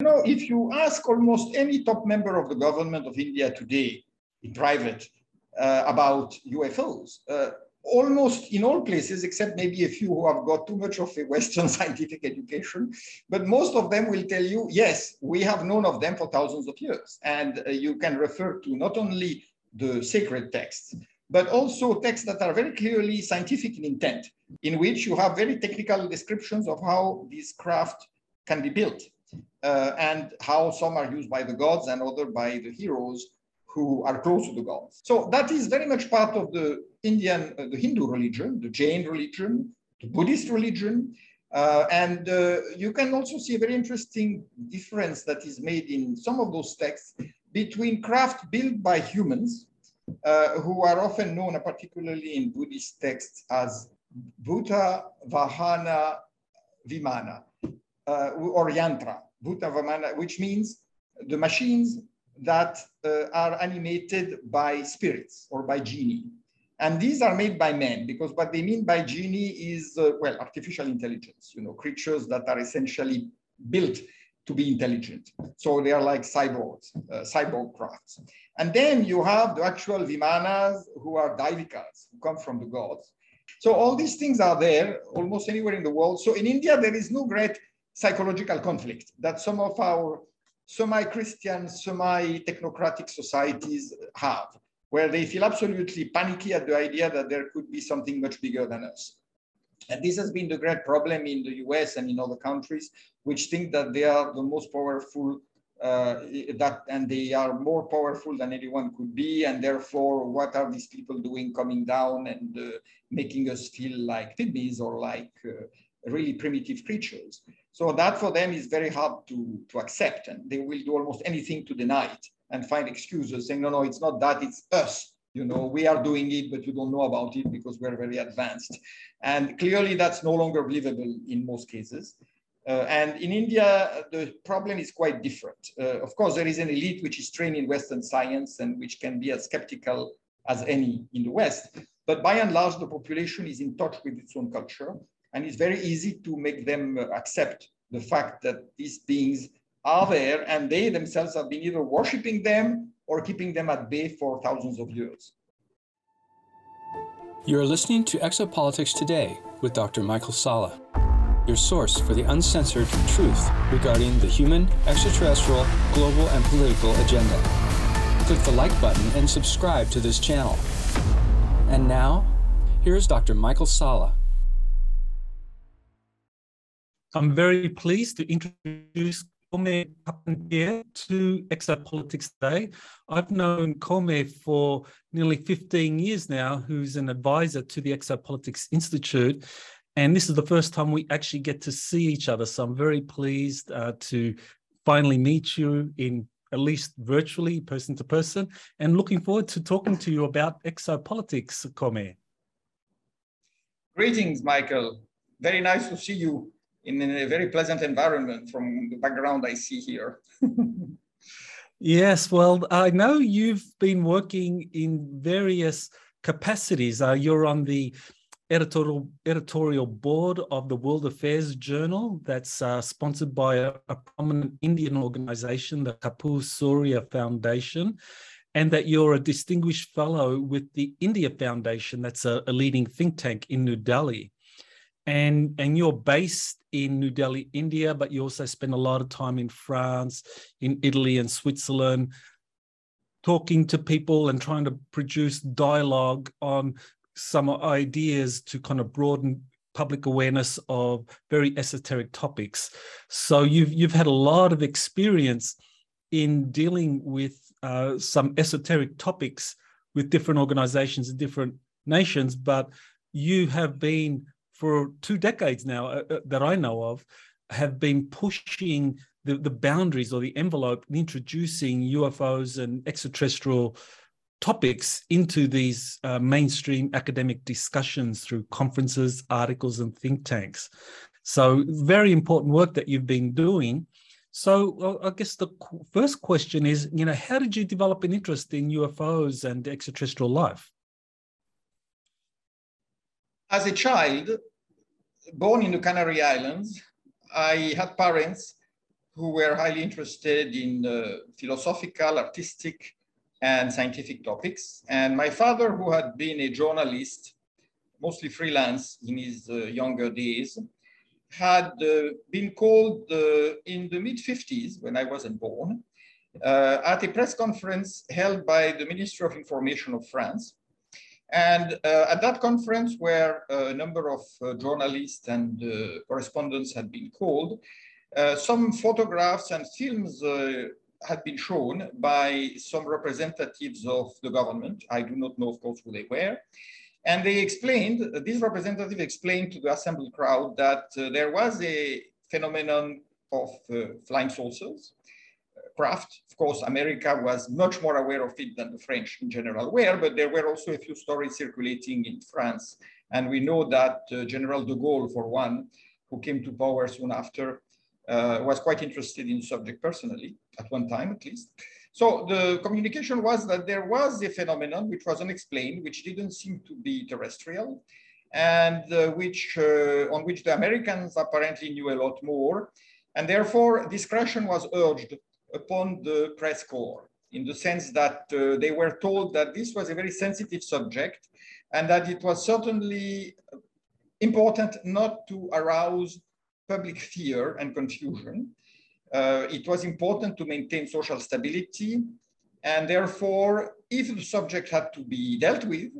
You know, if you ask almost any top member of the government of India today in private uh, about UFOs, uh, almost in all places, except maybe a few who have got too much of a Western scientific education, but most of them will tell you, yes, we have known of them for thousands of years. And uh, you can refer to not only the sacred texts, but also texts that are very clearly scientific in intent, in which you have very technical descriptions of how these craft can be built uh, and how some are used by the gods and other by the heroes who are close to the gods. So that is very much part of the Indian, uh, the Hindu religion, the Jain religion, the Buddhist religion. Uh, and uh, you can also see a very interesting difference that is made in some of those texts between craft built by humans, uh, who are often known, particularly in Buddhist texts, as Bhuta Vahana Vimana, uh, or Yantra, Bhuta Vamana, which means the machines that uh, are animated by spirits or by genie. And these are made by men because what they mean by genie is, uh, well, artificial intelligence, you know, creatures that are essentially built to be intelligent. So they are like cyborgs, uh, cyborg crafts. And then you have the actual Vimanas who are Daivikas, who come from the gods. So all these things are there almost anywhere in the world. So in India, there is no great psychological conflict that some of our semi-Christian, semi-technocratic societies have, where they feel absolutely panicky at the idea that there could be something much bigger than us. And this has been the great problem in the US and in other countries, which think that they are the most powerful uh, that and they are more powerful than anyone could be and therefore what are these people doing coming down and uh, making us feel like pygmies or like uh, really primitive creatures so that for them is very hard to, to accept and they will do almost anything to deny it and find excuses saying, no, no, it's not that, it's us. You know, we are doing it, but you don't know about it because we're very advanced. And clearly that's no longer believable in most cases. Uh, and in India, the problem is quite different. Uh, of course, there is an elite which is trained in Western science and which can be as skeptical as any in the West. But by and large, the population is in touch with its own culture. And it's very easy to make them uh, accept the fact that these beings are there and they themselves have been either worshiping them or keeping them at bay for thousands of years. You're listening to Exopolitics Today with Dr. Michael Salla, your source for the uncensored truth regarding the human, extraterrestrial, global, and political agenda. Click the like button and subscribe to this channel. And now, here's Dr. Michael Salla. I'm very pleased to introduce Côme Carpentier to Exopolitics Today. I've known Côme for nearly 15 years now, who's an advisor to the Exopolitics Institute. And this is the first time we actually get to see each other. So I'm very pleased uh, to finally meet you in at least virtually, person to person, and looking forward to talking to you about exopolitics, Côme. Greetings, Michael. Very nice to see you in a very pleasant environment from the background I see here. yes, well, I know you've been working in various capacities. Uh, you're on the editorial editorial board of the World Affairs Journal that's uh, sponsored by a, a, prominent Indian organization, the Kapur Surya Foundation, and that you're a distinguished fellow with the India Foundation, that's a, a leading think tank in New Delhi and and you're based in New Delhi, India, but you also spend a lot of time in France, in Italy, and Switzerland, talking to people and trying to produce dialogue on some ideas to kind of broaden public awareness of very esoteric topics. So you've you've had a lot of experience in dealing with uh, some esoteric topics with different organizations and different nations, but you have been for two decades now uh, uh, that I know of have been pushing the, the boundaries or the envelope in introducing UFOs and extraterrestrial topics into these uh, mainstream academic discussions through conferences, articles, and think tanks. So, very important work that you've been doing. So, I guess the first question is, you know, how did you develop an interest in UFOs and extraterrestrial life? As a child, born in the Canary Islands, I had parents who were highly interested in uh, philosophical, artistic, and scientific topics. And my father, who had been a journalist, mostly freelance in his uh, younger days, had uh, been called uh, in the mid 50s, when I wasn't born, uh, at a press conference held by the Ministry of Information of France. And uh, at that conference, where a number of uh, journalists and correspondents had been called, some photographs and films had been shown by some representatives of the government. I do not know, of course, who they were. And they explained, these representative explained to the assembled crowd that uh, there was a phenomenon of uh, flying saucers, uh, craft. Of course, America was much more aware of it than the French in general were, but there were also a few stories circulating in France. And we know that uh, General de Gaulle, for one, who came to power soon after, uh, was quite interested in the subject personally, at one time at least. So the communication was that there was a phenomenon which was unexplained, which didn't seem to be terrestrial, and uh, which uh, on which the Americans apparently knew a lot more. And therefore, discretion was urged upon the press corps in the sense that uh, they were told that this was a very sensitive subject and that it was certainly important not to arouse public fear and confusion. Uh, it was important to maintain social stability. And therefore, if the subject had to be dealt with,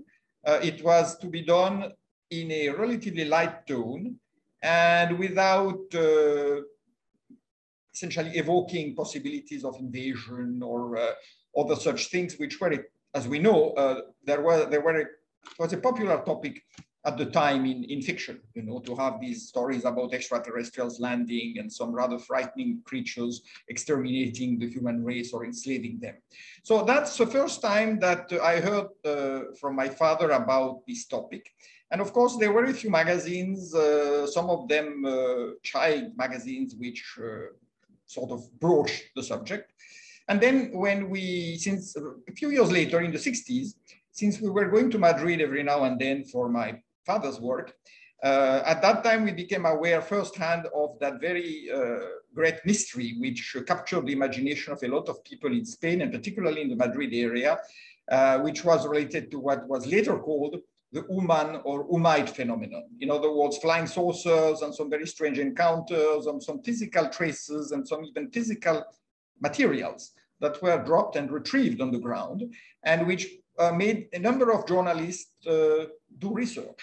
uh, it was to be done in a relatively light tone and without uh, essentially evoking possibilities of invasion or uh, other such things, which were, as we know, uh, there were there were a, was a popular topic at the time in, in fiction, you know, to have these stories about extraterrestrials landing and some rather frightening creatures exterminating the human race or enslaving them. So that's the first time that I heard uh, from my father about this topic. And of course, there were a few magazines, uh, some of them uh, child magazines, which uh, sort of broached the subject. And then when we, since a few years later in the 60s, since we were going to Madrid every now and then for my father's work. Uh, at that time, we became aware firsthand of that very uh, great mystery, which captured the imagination of a lot of people in Spain, and particularly in the Madrid area, uh, which was related to what was later called the Uman or Ummite phenomenon. In other words, flying saucers and some very strange encounters and some physical traces and some even physical materials that were dropped and retrieved on the ground and which uh, made a number of journalists uh, do research.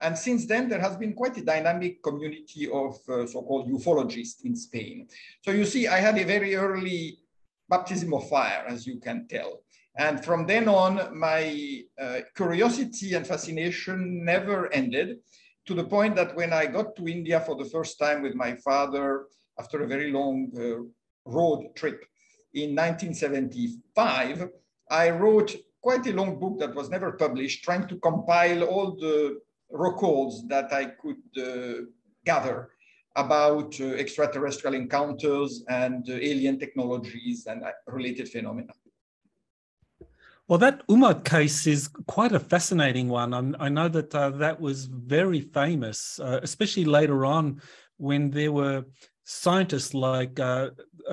And since then, there has been quite a dynamic community of uh, so-called ufologists in Spain. So you see, I had a very early baptism of fire, as you can tell. And from then on, my uh, curiosity and fascination never ended to the point that when I got to India for the first time with my father after a very long uh, road trip in 1975, I wrote quite a long book that was never published, trying to compile all the records that I could uh, gather about uh, extraterrestrial encounters and uh, alien technologies and related phenomena. Well, that Ummite case is quite a fascinating one. I'm, i know that uh, that was very famous, uh, especially later on when there were scientists like uh,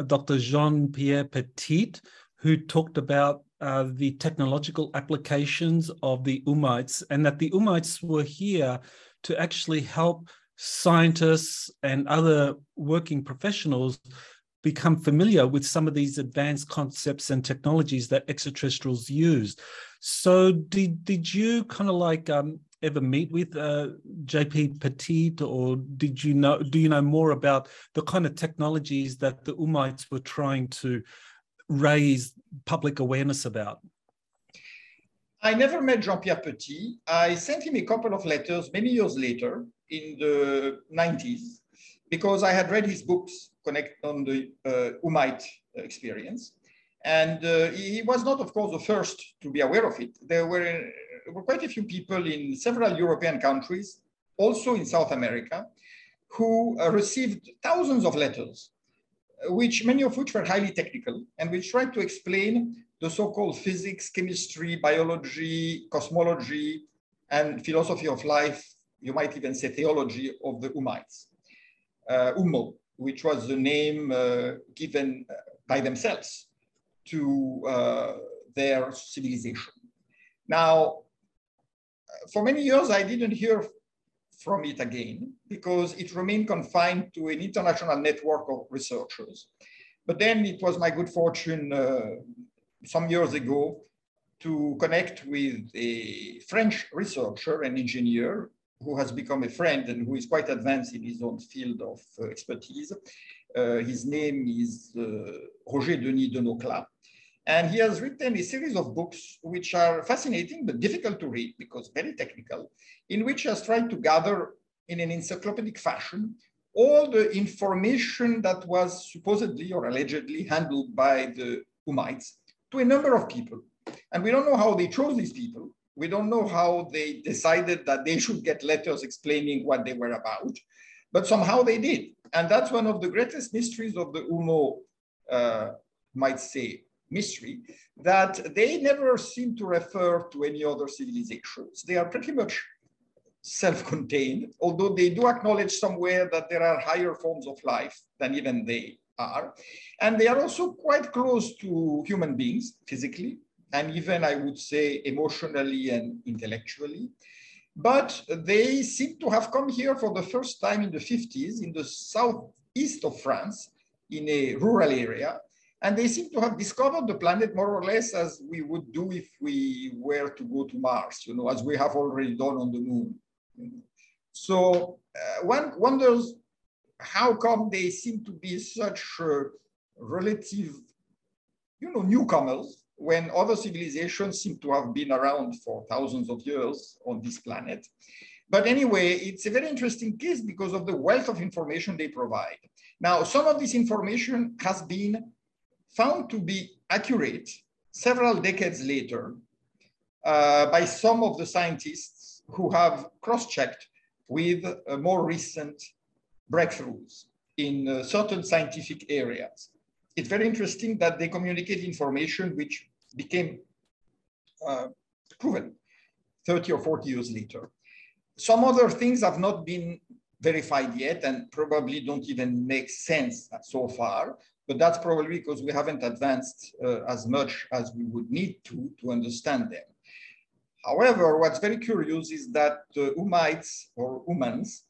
Dr. Jean Pierre Petit, who talked about uh, the technological applications of the Ummites, and that the Ummites were here to actually help scientists and other working professionals become familiar with some of these advanced concepts and technologies that extraterrestrials use. So, did did you kind of like um, ever meet with uh, JP Petit, or did you know? Do you know more about the kind of technologies that the Ummites were trying to raise public awareness about? I never met Jean-Pierre Petit. I sent him a couple of letters many years later in the 90s because I had read his books connect on the uh, experience. And uh, he was not, of course, the first to be aware of it. There were, were quite a few people in several European countries, also in South America, who uh, received thousands of letters which many of which were highly technical and which tried to explain the so-called physics, chemistry, biology, cosmology, and philosophy of life, you might even say theology of the Ummites, uh. Which was the name uh, given by themselves to uh, their civilization. Now, for many years, I didn't hear from it again because it remained confined to an international network of researchers. But then it was my good fortune uh, some years ago to connect with a French researcher and engineer who has become a friend and who is quite advanced in his own field of uh, expertise. Uh, his name is uh, Roger Denis Denoclat. And he has written a series of books which are fascinating but difficult to read because very technical, in which he has tried to gather in an encyclopedic fashion all the information that was supposedly or allegedly handled by the Ummites to a number of people. And we don't know how they chose these people. We don't know how they decided that they should get letters explaining what they were about, but somehow they did. And that's one of the greatest mysteries of the UMMO, uh, might say, mystery, that they never seem to refer to any other civilizations. They are pretty much self-contained, although they do acknowledge somewhere that there are higher forms of life than even they are. And they are also quite close to human beings physically, and even I would say emotionally and intellectually. But they seem to have come here for the first time in the 50s in the southeast of France, in a rural area. And they seem to have discovered the planet more or less as we would do if we were to go to Mars, you know, as we have already done on the moon. So uh, one wonders how come they seem to be such uh, relative, you know, newcomers when other civilizations seem to have been around for thousands of years on this planet. But anyway, it's a very interesting case because of the wealth of information they provide. Now, some of this information has been found to be accurate several decades later uh, by some of the scientists who have cross-checked with uh, more recent breakthroughs in uh, certain scientific areas. It's very interesting that they communicate information which became uh, proven 30 or 40 years later. Some other things have not been verified yet and probably don't even make sense so far, but that's probably because we haven't advanced uh, as much as we would need to to understand them. However, what's very curious is that uh, Ummites or Umans,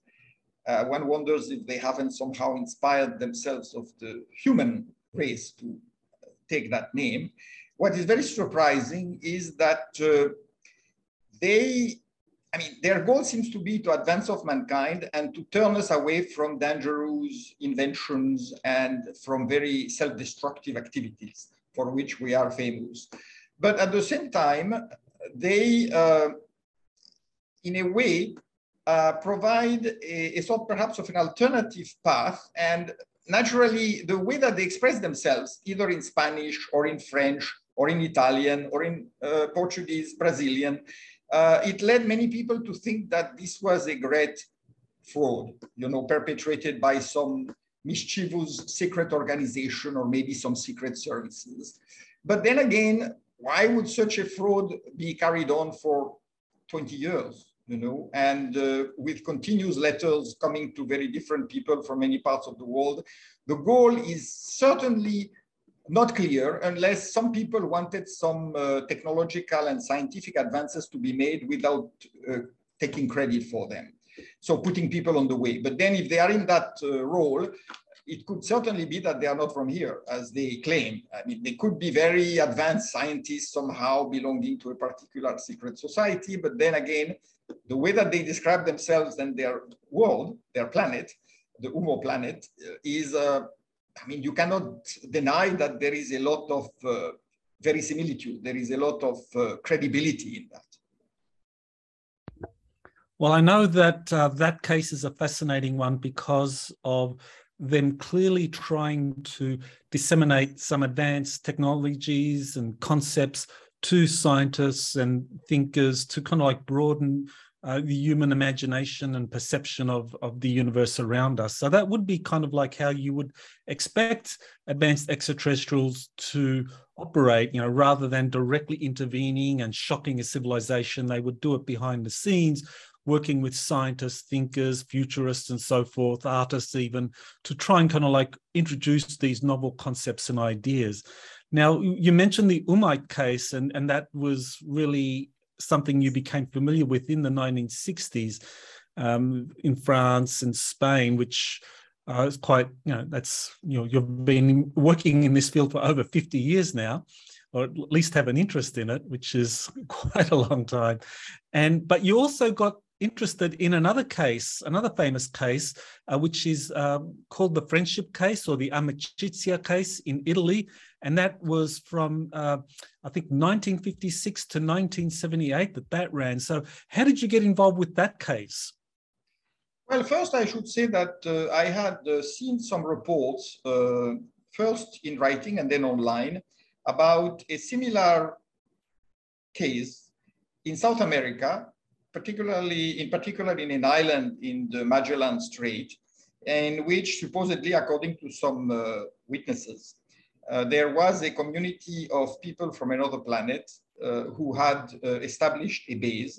uh, one wonders if they haven't somehow inspired themselves of the human race to take that name. What is very surprising is that uh, they, I mean, their goal seems to be to advance of mankind and to turn us away from dangerous inventions and from very self-destructive activities for which we are famous. But at the same time, they, uh, in a way, uh, provide a, a, sort perhaps of an alternative path. And naturally, the way that they express themselves, either in Spanish or in French or in Italian or in uh, Portuguese, Brazilian, uh, it led many people to think that this was a great fraud, you know, perpetrated by some mischievous secret organization or maybe some secret services. But then again, why would such a fraud be carried on for 20 years? You know, and uh, with continuous letters coming to very different people from many parts of the world, the goal is certainly not clear unless some people wanted some uh, technological and scientific advances to be made without uh, taking credit for them. So putting people on the way. But then if they are in that uh, role, it could certainly be that they are not from here, as they claim. I mean, they could be very advanced scientists somehow belonging to a particular secret society, but then again, the way that they describe themselves and their world, their planet, the Ummo planet, uh, is, uh, I mean, you cannot deny that there is a lot of uh, verisimilitude, there is a lot of uh, credibility in that. Well, I know that uh, that case is a fascinating one because of them clearly trying to disseminate some advanced technologies and concepts to scientists and thinkers to kind of like broaden uh, the human imagination and perception of, of the universe around us. So that would be kind of like how you would expect advanced extraterrestrials to operate, you know, rather than directly intervening and shocking a civilization, they would do it behind the scenes working with scientists, thinkers, futurists, and so forth, artists even, to try and kind of like introduce these novel concepts and ideas. Now, you mentioned the Ummite case, and, and that was really something you became familiar with in the 1960s um, in France and Spain, which uh, is quite, you know, that's, you know, you've been working in this field for over 50 years now or at least have an interest in it, which is quite a long time. And but you also got interested in another case, another famous case, uh, which is um, called the friendship case or the Amicizia case in Italy. And that was from, uh, I think, 1956 to 1978 that that ran. So, how did you get involved with that case? Well, first, I should say that uh, I had uh, seen some reports, uh, first in writing and then online, about a similar case in South America, particularly in particular in an island in the Magellan Strait, in which supposedly, according to some uh, witnesses, there was a community of people from another planet uh, who had uh, established a base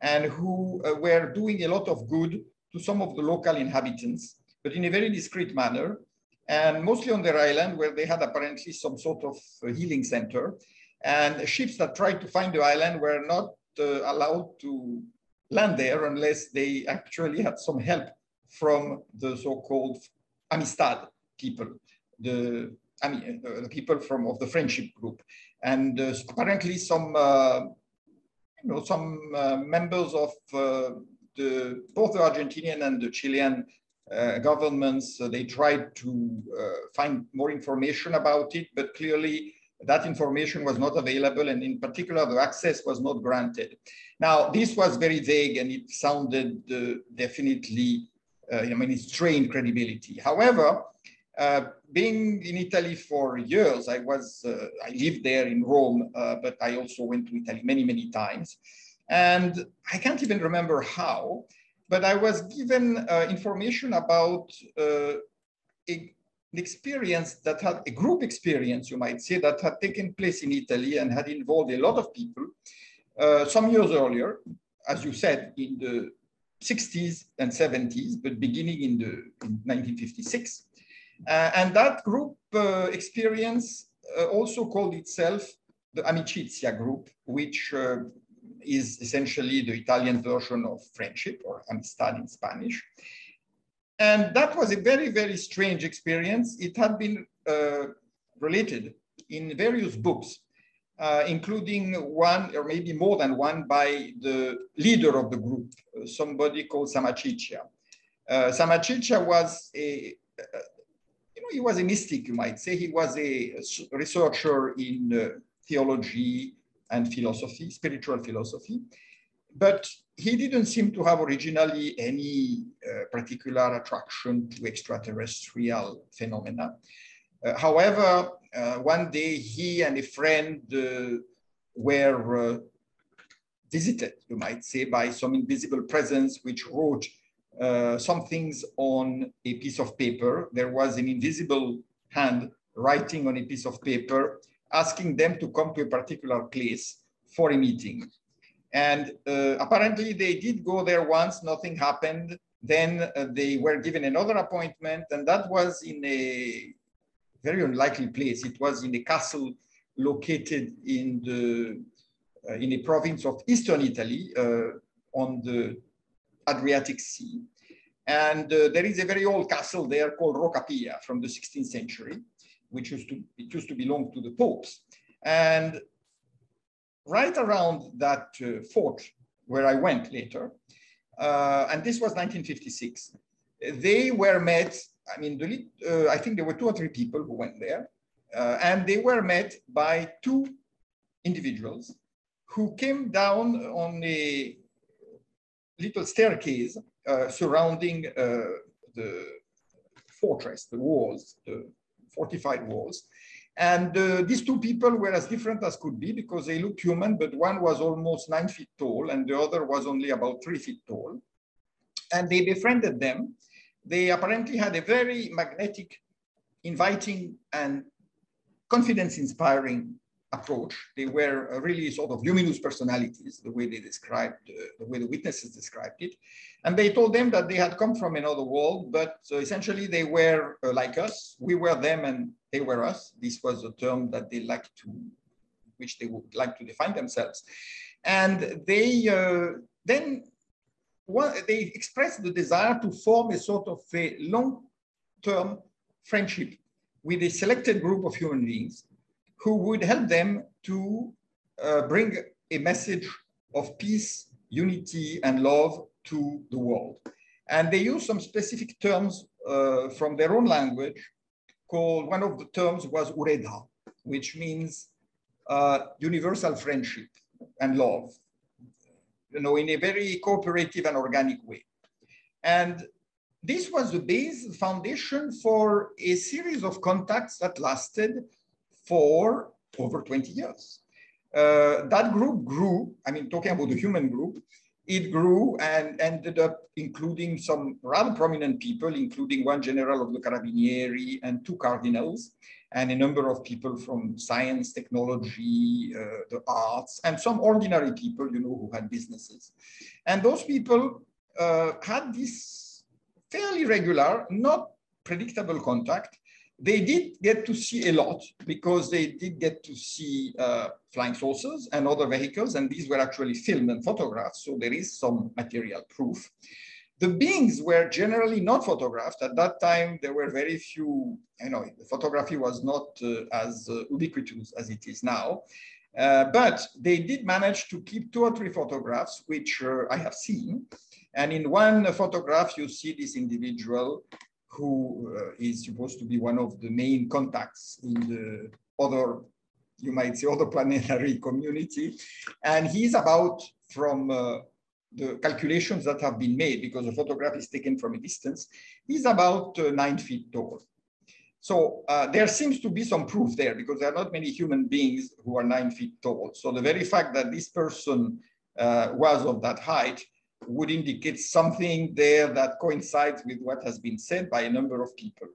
and who uh, were doing a lot of good to some of the local inhabitants, but in a very discreet manner, and mostly on their island where they had apparently some sort of healing center. And ships that tried to find the island were not uh, allowed to land there unless they actually had some help from the so-called Amistad people, the, I mean, uh, the people from of the friendship group. And uh, apparently some, uh, you know, some members of the, both the Argentinian and the Chilean uh, governments, uh, they tried to uh, find more information about it, but clearly that information was not available and in particular the access was not granted. Now this was very vague and it sounded definitely, I mean it strained credibility. However, uh, being in Italy for years, I was, I lived there in Rome, but I also went to Italy many, many times. And I can't even remember how, but I was given uh, information about uh, a, an experience that had a group experience, you might say, that had taken place in Italy and had involved a lot of people uh, some years earlier, as you said, in the 60s and 70s, but beginning in, the, in 1956. Uh, and that group uh, experience uh, also called itself the Amicizia group, which is essentially the Italian version of friendship or amistad in Spanish. And that was a very, very strange experience. It had been uh, related in various books, uh, including one or maybe more than one by the leader of the group, somebody called Sammaciccia. Uh, was a, he was a mystic, you might say. He was a researcher in uh, theology, and philosophy, spiritual philosophy. But he didn't seem to have originally any uh, particular attraction to extraterrestrial phenomena. Uh, however, uh, one day he and a friend uh, were uh, visited, you might say, by some invisible presence which wrote uh, some things on a piece of paper. There was an invisible hand writing on a piece of paper asking them to come to a particular place for a meeting. And uh, apparently they did go there once, nothing happened. Then uh, they were given another appointment, and that was in a very unlikely place. It was in a castle located in the uh, in a province of eastern Italy uh, on the Adriatic Sea. And uh, there is a very old castle there called Rocca Pia from the 16th century which used to, it used to belong to the popes. And right around that uh, fort where I went later, uh, and this was 1956, they were met, I mean, the, uh, I think there were two or three people who went there, uh, and they were met by two individuals who came down on a little staircase uh, surrounding uh, the fortress, the walls, the fortified walls. And uh, these two people were as different as could be because they looked human, but one was almost nine feet tall and the other was only about three feet tall. And they befriended them. They apparently had a very magnetic, inviting, and confidence inspiring approach. They were really sort of luminous personalities, the way they described, uh, the way the witnesses described it. And they told them that they had come from another world, but uh, essentially they were uh, like us. We were them and they were us. This was a term that they liked to, which they would like to define themselves. And they uh, then one, they expressed the desire to form a sort of a long-term friendship with a selected group of human beings who would help them to uh, bring a message of peace, unity, and love to the world. And they use some specific terms uh, from their own language called, one of the terms was ureda, which means uh, universal friendship and love, you know, in a very cooperative and organic way. And this was the base foundation for a series of contacts that lasted for over 20 years. Uh, that group grew, I mean, talking about the human group, it grew and ended up including some rather prominent people, including one general of the Carabinieri and two cardinals, and a number of people from science, technology, uh, the arts, and some ordinary people, you know, who had businesses. And those people uh, had this fairly regular, not predictable contact they did get to see a lot because they did get to see uh, flying saucers and other vehicles, and these were actually filmed and photographed, so there is some material proof. The beings were generally not photographed. At that time, there were very few, you know, the photography was not uh, as uh, ubiquitous as it is now. Uh, but they did manage to keep two or three photographs, which uh, I have seen. And in one photograph, you see this individual who uh, is supposed to be one of the main contacts in the other, you might say, other planetary community. And he's about from uh, the calculations that have been made, because the photograph is taken from a distance, he's about uh, nine feet tall. So uh, there seems to be some proof there because there are not many human beings who are nine feet tall. So the very fact that this person uh, was of that height would indicate something there that coincides with what has been said by a number of people.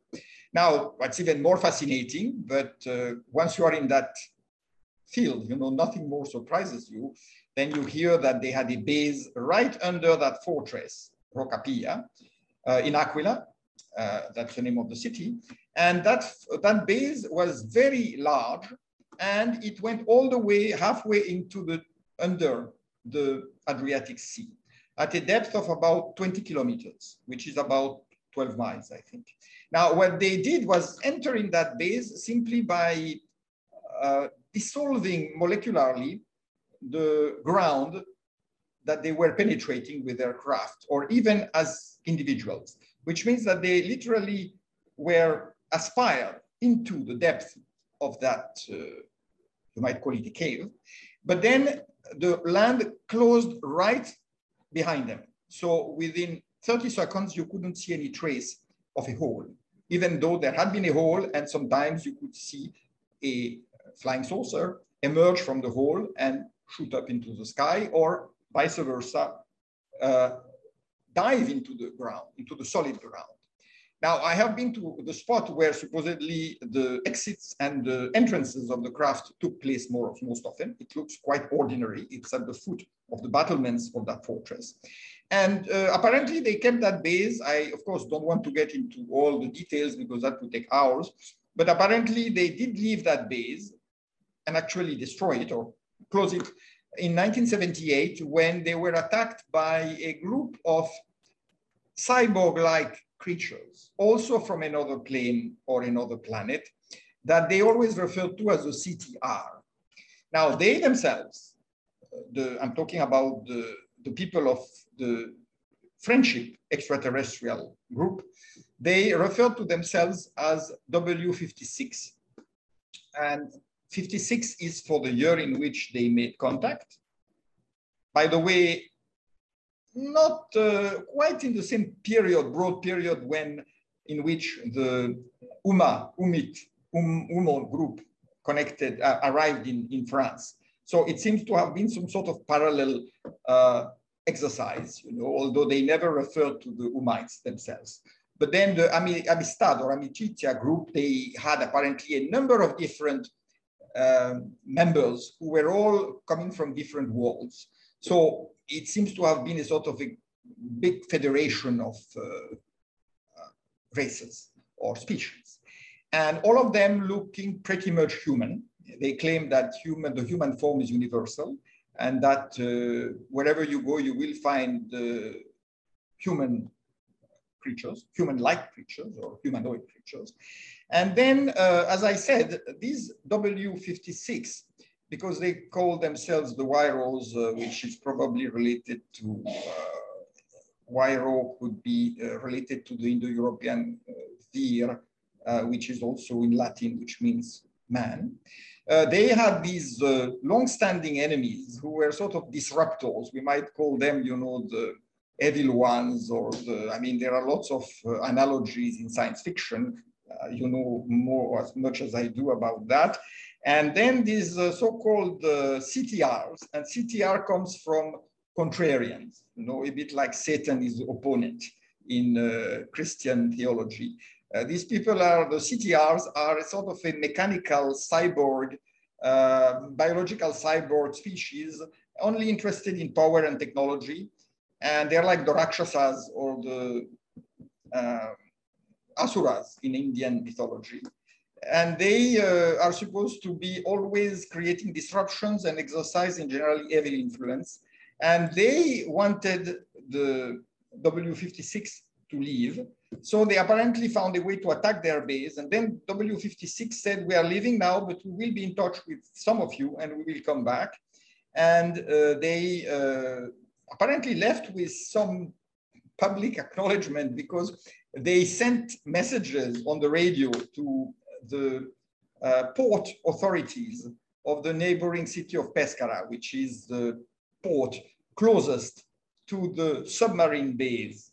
Now, what's even more fascinating, but uh, once you are in that field, you know, nothing more surprises you, then you hear that they had a base right under that fortress, Rocca Pia, uh, in Aquila. Uh, that's the name of the city. And that, that base was very large and it went all the way halfway into the, under the Adriatic Sea at a depth of about 20 kilometers, which is about 12 miles, I think. Now, what they did was entering that base simply by uh, dissolving molecularly the ground that they were penetrating with their craft, or even as individuals, which means that they literally were aspired into the depth of that, uh, you might call it a cave, but then the land closed right behind them. So within 30 seconds, you couldn't see any trace of a hole, even though there had been a hole and sometimes you could see a flying saucer emerge from the hole and shoot up into the sky or vice versa, uh, dive into the ground, into the solid ground. Now, I have been to the spot where supposedly the exits and the entrances of the craft took place more of most often. It looks quite ordinary. It's at the foot of the battlements of that fortress. And uh, apparently they kept that base. I, of course, don't want to get into all the details because that would take hours. But apparently they did leave that base and actually destroy it or close it in 1978 when they were attacked by a group of cyborg-like creatures, also from another plane or another planet, that they always refer to as the CTR. Now, they themselves, the, I'm talking about the, the people of the friendship extraterrestrial group, they refer to themselves as W56. And 56 is for the year in which they made contact. By the way, not uh, quite in the same period, broad period when in which the UMA, UMIT, um, UMO group connected, uh, arrived in, in France. So it seems to have been some sort of parallel uh, exercise, you know, although they never referred to the Ummites themselves. But then the Amistad or Amicizia group, they had apparently a number of different um, members who were all coming from different worlds. So it seems to have been a sort of a big federation of uh, uh, races or species. And all of them looking pretty much human. They claim that human, the human form is universal and that uh, wherever you go, you will find human creatures, human-like creatures or humanoid creatures. And then, uh, as I said, these W56, because they call themselves the Wairos, uh, which is probably related to uh, Wairo could be uh, related to the Indo-European uh, uh, which is also in Latin, which means man. Uh, they had these uh, long-standing enemies who were sort of disruptors. We might call them, you know, the evil ones, or the, I mean, there are lots of uh, analogies in science fiction. You know more as much as I do about that. And then these uh, so-called uh, CTRs, and CTR comes from contrarians, you know, a bit like Satan is opponent in uh, Christian theology. Uh, these people are, the CTRs are sort of a mechanical cyborg, biological cyborg species, only interested in power and technology and they're like the Rakshasas or the uh, Asuras in Indian mythology. And they uh, are supposed to be always creating disruptions and exercising generally evil influence. And they wanted the W56 to leave. So they apparently found a way to attack their base. And then W56 said, we are leaving now, but we will be in touch with some of you and we will come back. And uh, they uh, apparently left with some public acknowledgement because they sent messages on the radio to the uh, port authorities of the neighboring city of Pescara, which is the port closest to the submarine base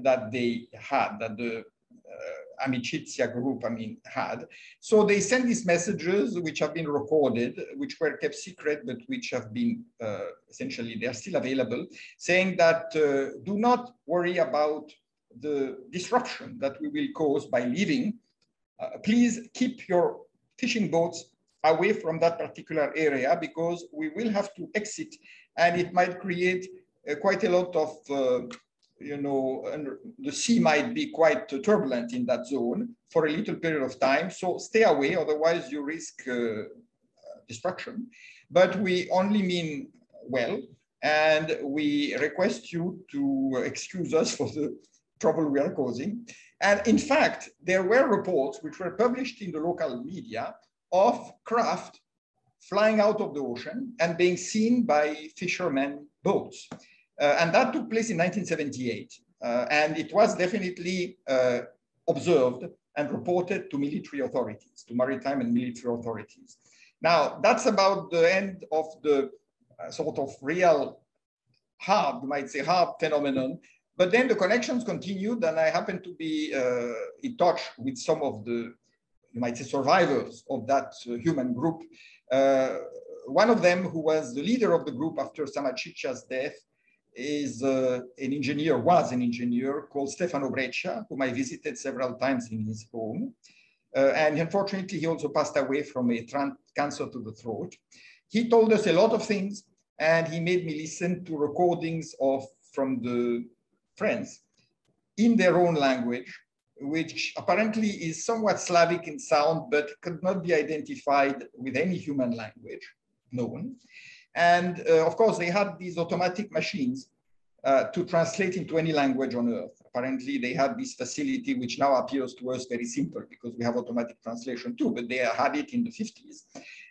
that they had, that the Amicizia group, I mean, had. So they send these messages, which have been recorded, which were kept secret, but which have been uh, essentially, they're still available, saying that uh, do not worry about the disruption that we will cause by leaving. Uh, please keep your fishing boats away from that particular area because we will have to exit and it might create uh, quite a lot of uh, you know, the sea might be quite turbulent in that zone for a little period of time. So stay away, otherwise you risk uh, destruction. But we only mean well, and we request you to excuse us for the trouble we are causing. And in fact, there were reports which were published in the local media of craft flying out of the ocean and being seen by fishermen boats. Uh, and that took place in 1978. Uh, and it was definitely uh, observed and reported to military authorities, to maritime and military authorities. Now, that's about the end of the uh, sort of real hard, you might say hard phenomenon. But then the connections continued and I happened to be uh, in touch with some of the, you might say survivors of that uh, human group. one of them who was the leader of the group after Sammaciccia's death is uh, an engineer, was an engineer called Stefano Breccia, whom I visited several times in his home. Uh, and unfortunately, he also passed away from a cancer to the throat. He told us a lot of things, and he made me listen to recordings of from the friends in their own language, which apparently is somewhat Slavic in sound, but could not be identified with any human language known. And uh, of course, they had these automatic machines uh, to translate into any language on earth. Apparently, they had this facility, which now appears to us very simple because we have automatic translation too, but they had it in the 50s.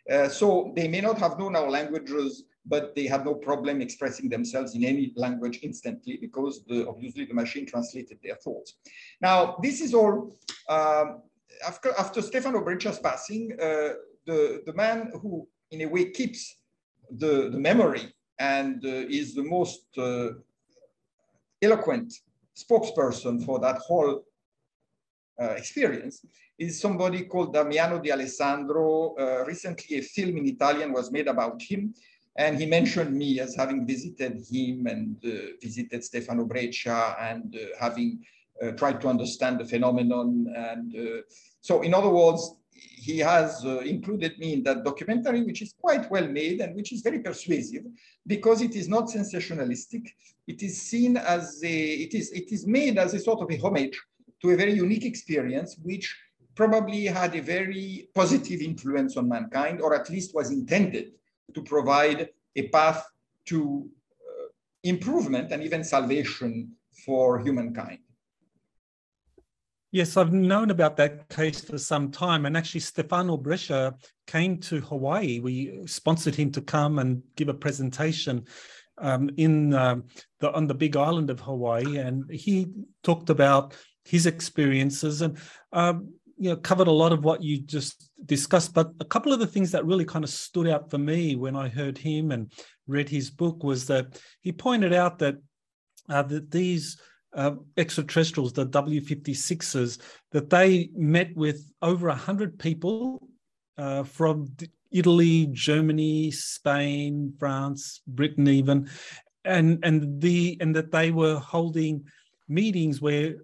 Uh, so they may not have known our languages, but they had no problem expressing themselves in any language instantly because the, obviously the machine translated their thoughts. Now, this is all, um, after, after Stefano Breccia's passing, uh, the, the man who in a way keeps the, the memory and uh, is the most uh, eloquent spokesperson for that whole uh, experience is somebody called Damiano di Alessandro. Uh, recently, a film in Italian was made about him, and he mentioned me as having visited him and uh, visited Stefano Breccia and uh, having tried to understand the phenomenon. And so, in other words, he has uh, included me in that documentary, which is quite well made and which is very persuasive because it is not sensationalistic. It is seen as a, it is, it is made as a sort of a homage to a very unique experience, which probably had a very positive influence on mankind, or at least was intended to provide a path to uh, improvement and even salvation for humankind. Yes, I've known about that case for some time. And actually, Stefano Breccia came to Hawaii. We sponsored him to come and give a presentation um, in um, the on the Big Island of Hawaii, and he talked about his experiences and um, you know covered a lot of what you just discussed. But a couple of the things that really kind of stood out for me when I heard him and read his book was that he pointed out that uh, that these uh, extraterrestrials, the W56s, that they met with over 100 people uh, from Italy, Germany, Spain, France, Britain, even, and and the and that they were holding meetings where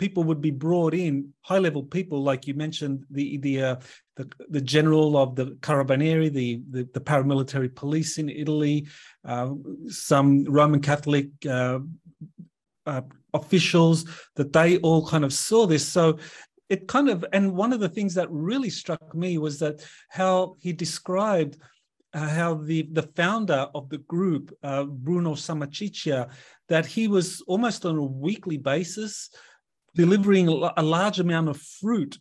people would be brought in, high level people, like you mentioned, the the uh, the, the, general of the Carabinieri, the, the, the paramilitary police in Italy, uh, some Roman Catholic uh, uh, officials that they all kind of saw this. So it kind of, and one of the things that really struck me was that how he described uh, how the the founder of the group, uh, Bruno Sammaciccia, that he was almost on a weekly basis delivering a large amount of fruit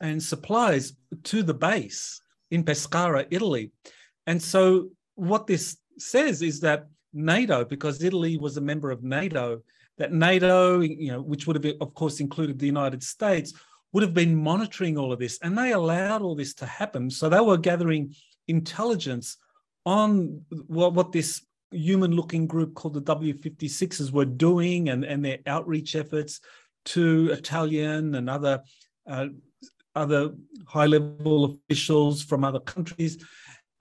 and supplies to the base in Pescara, Italy. And so what this says is that NATO, because Italy was a member of NATO, that NATO, you know, which would have, of course, included the United States, would have been monitoring all of this, and they allowed all this to happen. So they were gathering intelligence on what, what this human-looking group called the W56s were doing, and, and their outreach efforts to Italian and other uh, other high-level officials from other countries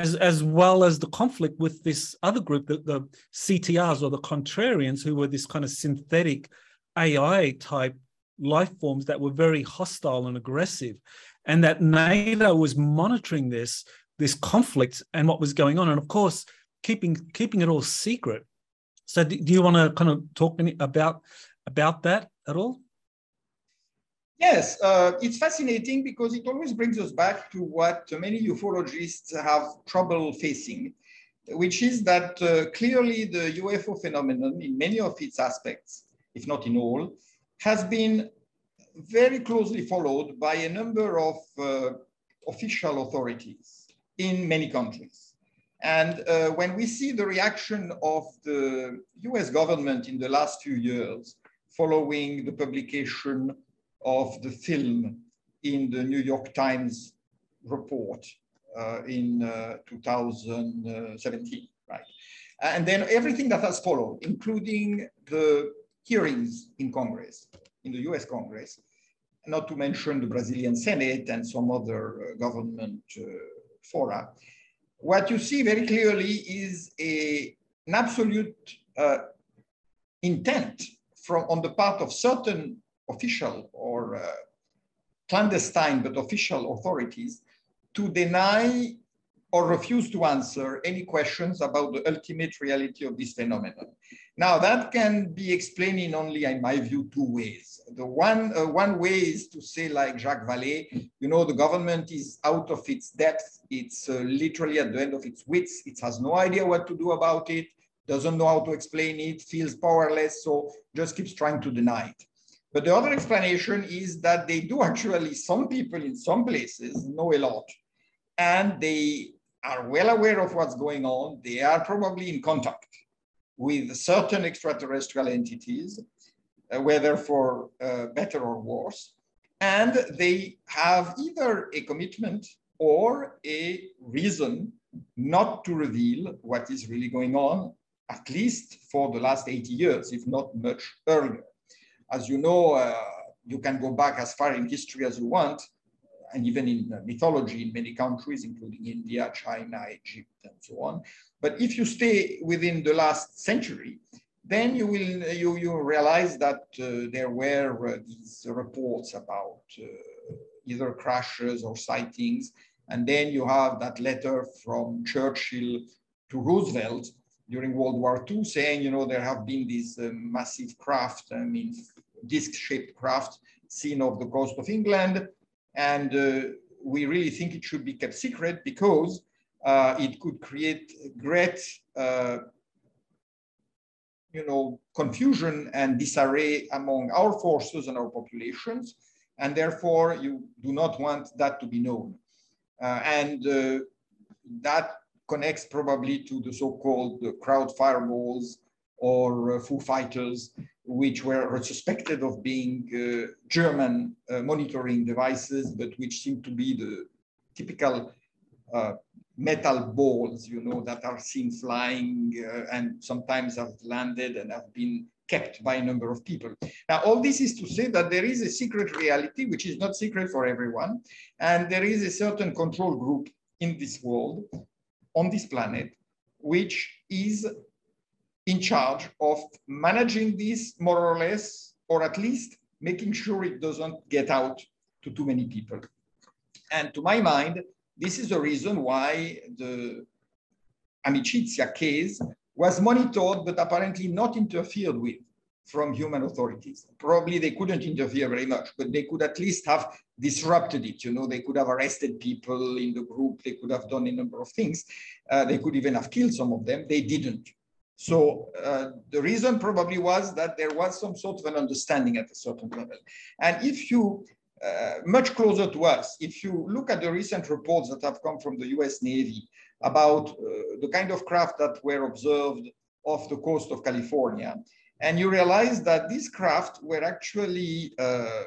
as, as well as the conflict with this other group, the, the CTRs or the contrarians, who were this kind of synthetic AI type life forms that were very hostile and aggressive. And that NATO was monitoring this, this conflict and what was going on. And of course, keeping keeping it all secret. So do, do you want to kind of talk about about that at all? Yes, uh, it's fascinating because it always brings us back to what many ufologists have trouble facing, which is that uh, clearly the UFO phenomenon, in many of its aspects, if not in all, has been very closely followed by a number of uh, official authorities in many countries. And uh, when we see the reaction of the US government in the last few years following the publication of the film in the New York Times report uh, in uh, 2017, right? And then everything that has followed, including the hearings in Congress, in the US Congress, not to mention the Brazilian Senate and some other uh, government uh, fora. What you see very clearly is a, an absolute uh, intent from on the part of certain official or uh, clandestine but official authorities to deny or refuse to answer any questions about the ultimate reality of this phenomenon. Now that can be explained in only, in my view, two ways. The one, uh, one way is to say like Jacques Vallée, you know, the government is out of its depth. It's uh, literally at the end of its wits. It has no idea what to do about it, doesn't know how to explain it, feels powerless, so just keeps trying to deny it. But the other explanation is that they do actually, some people in some places know a lot and they are well aware of what's going on. They are probably in contact with certain extraterrestrial entities, uh, whether for uh, better or worse. And they have either a commitment or a reason not to reveal what is really going on, at least for the last 80 years, if not much earlier. As you know, uh, you can go back as far in history as you want, and even in mythology in many countries, including India, China, Egypt, and so on. But if you stay within the last century, then you will you, you realize that uh, there were uh, these reports about uh, either crashes or sightings. And then you have that letter from Churchill to Roosevelt during World War II saying, you know, there have been these uh, massive craft, I mean, disc-shaped craft seen off the coast of England. And uh, we really think it should be kept secret because uh, it could create great, uh, you know, confusion and disarray among our forces and our populations. And therefore, you do not want that to be known. Uh, and uh, that connects probably to the so-called Kraut fireballs or uh, Foo Fighters, which were suspected of being uh, German uh, monitoring devices, but which seem to be the typical uh, metal balls, you know, that are seen flying uh, and sometimes have landed and have been kept by a number of people. Now, all this is to say that there is a secret reality, which is not secret for everyone. And there is a certain control group in this world, on this planet, which is in charge of managing this more or less, or at least making sure it doesn't get out to too many people. And to my mind, this is the reason why the Amicizia case was monitored, but apparently not interfered with from human authorities. Probably they couldn't interfere very much, but they could at least have disrupted it. You know, they could have arrested people in the group. They could have done a number of things. Uh, they could even have killed some of them. They didn't. So uh, the reason probably was that there was some sort of an understanding at a certain level. And if you, uh, much closer to us, if you look at the recent reports that have come from the US Navy about uh, the kind of craft that were observed off the coast of California, and you realize that these craft were actually, uh,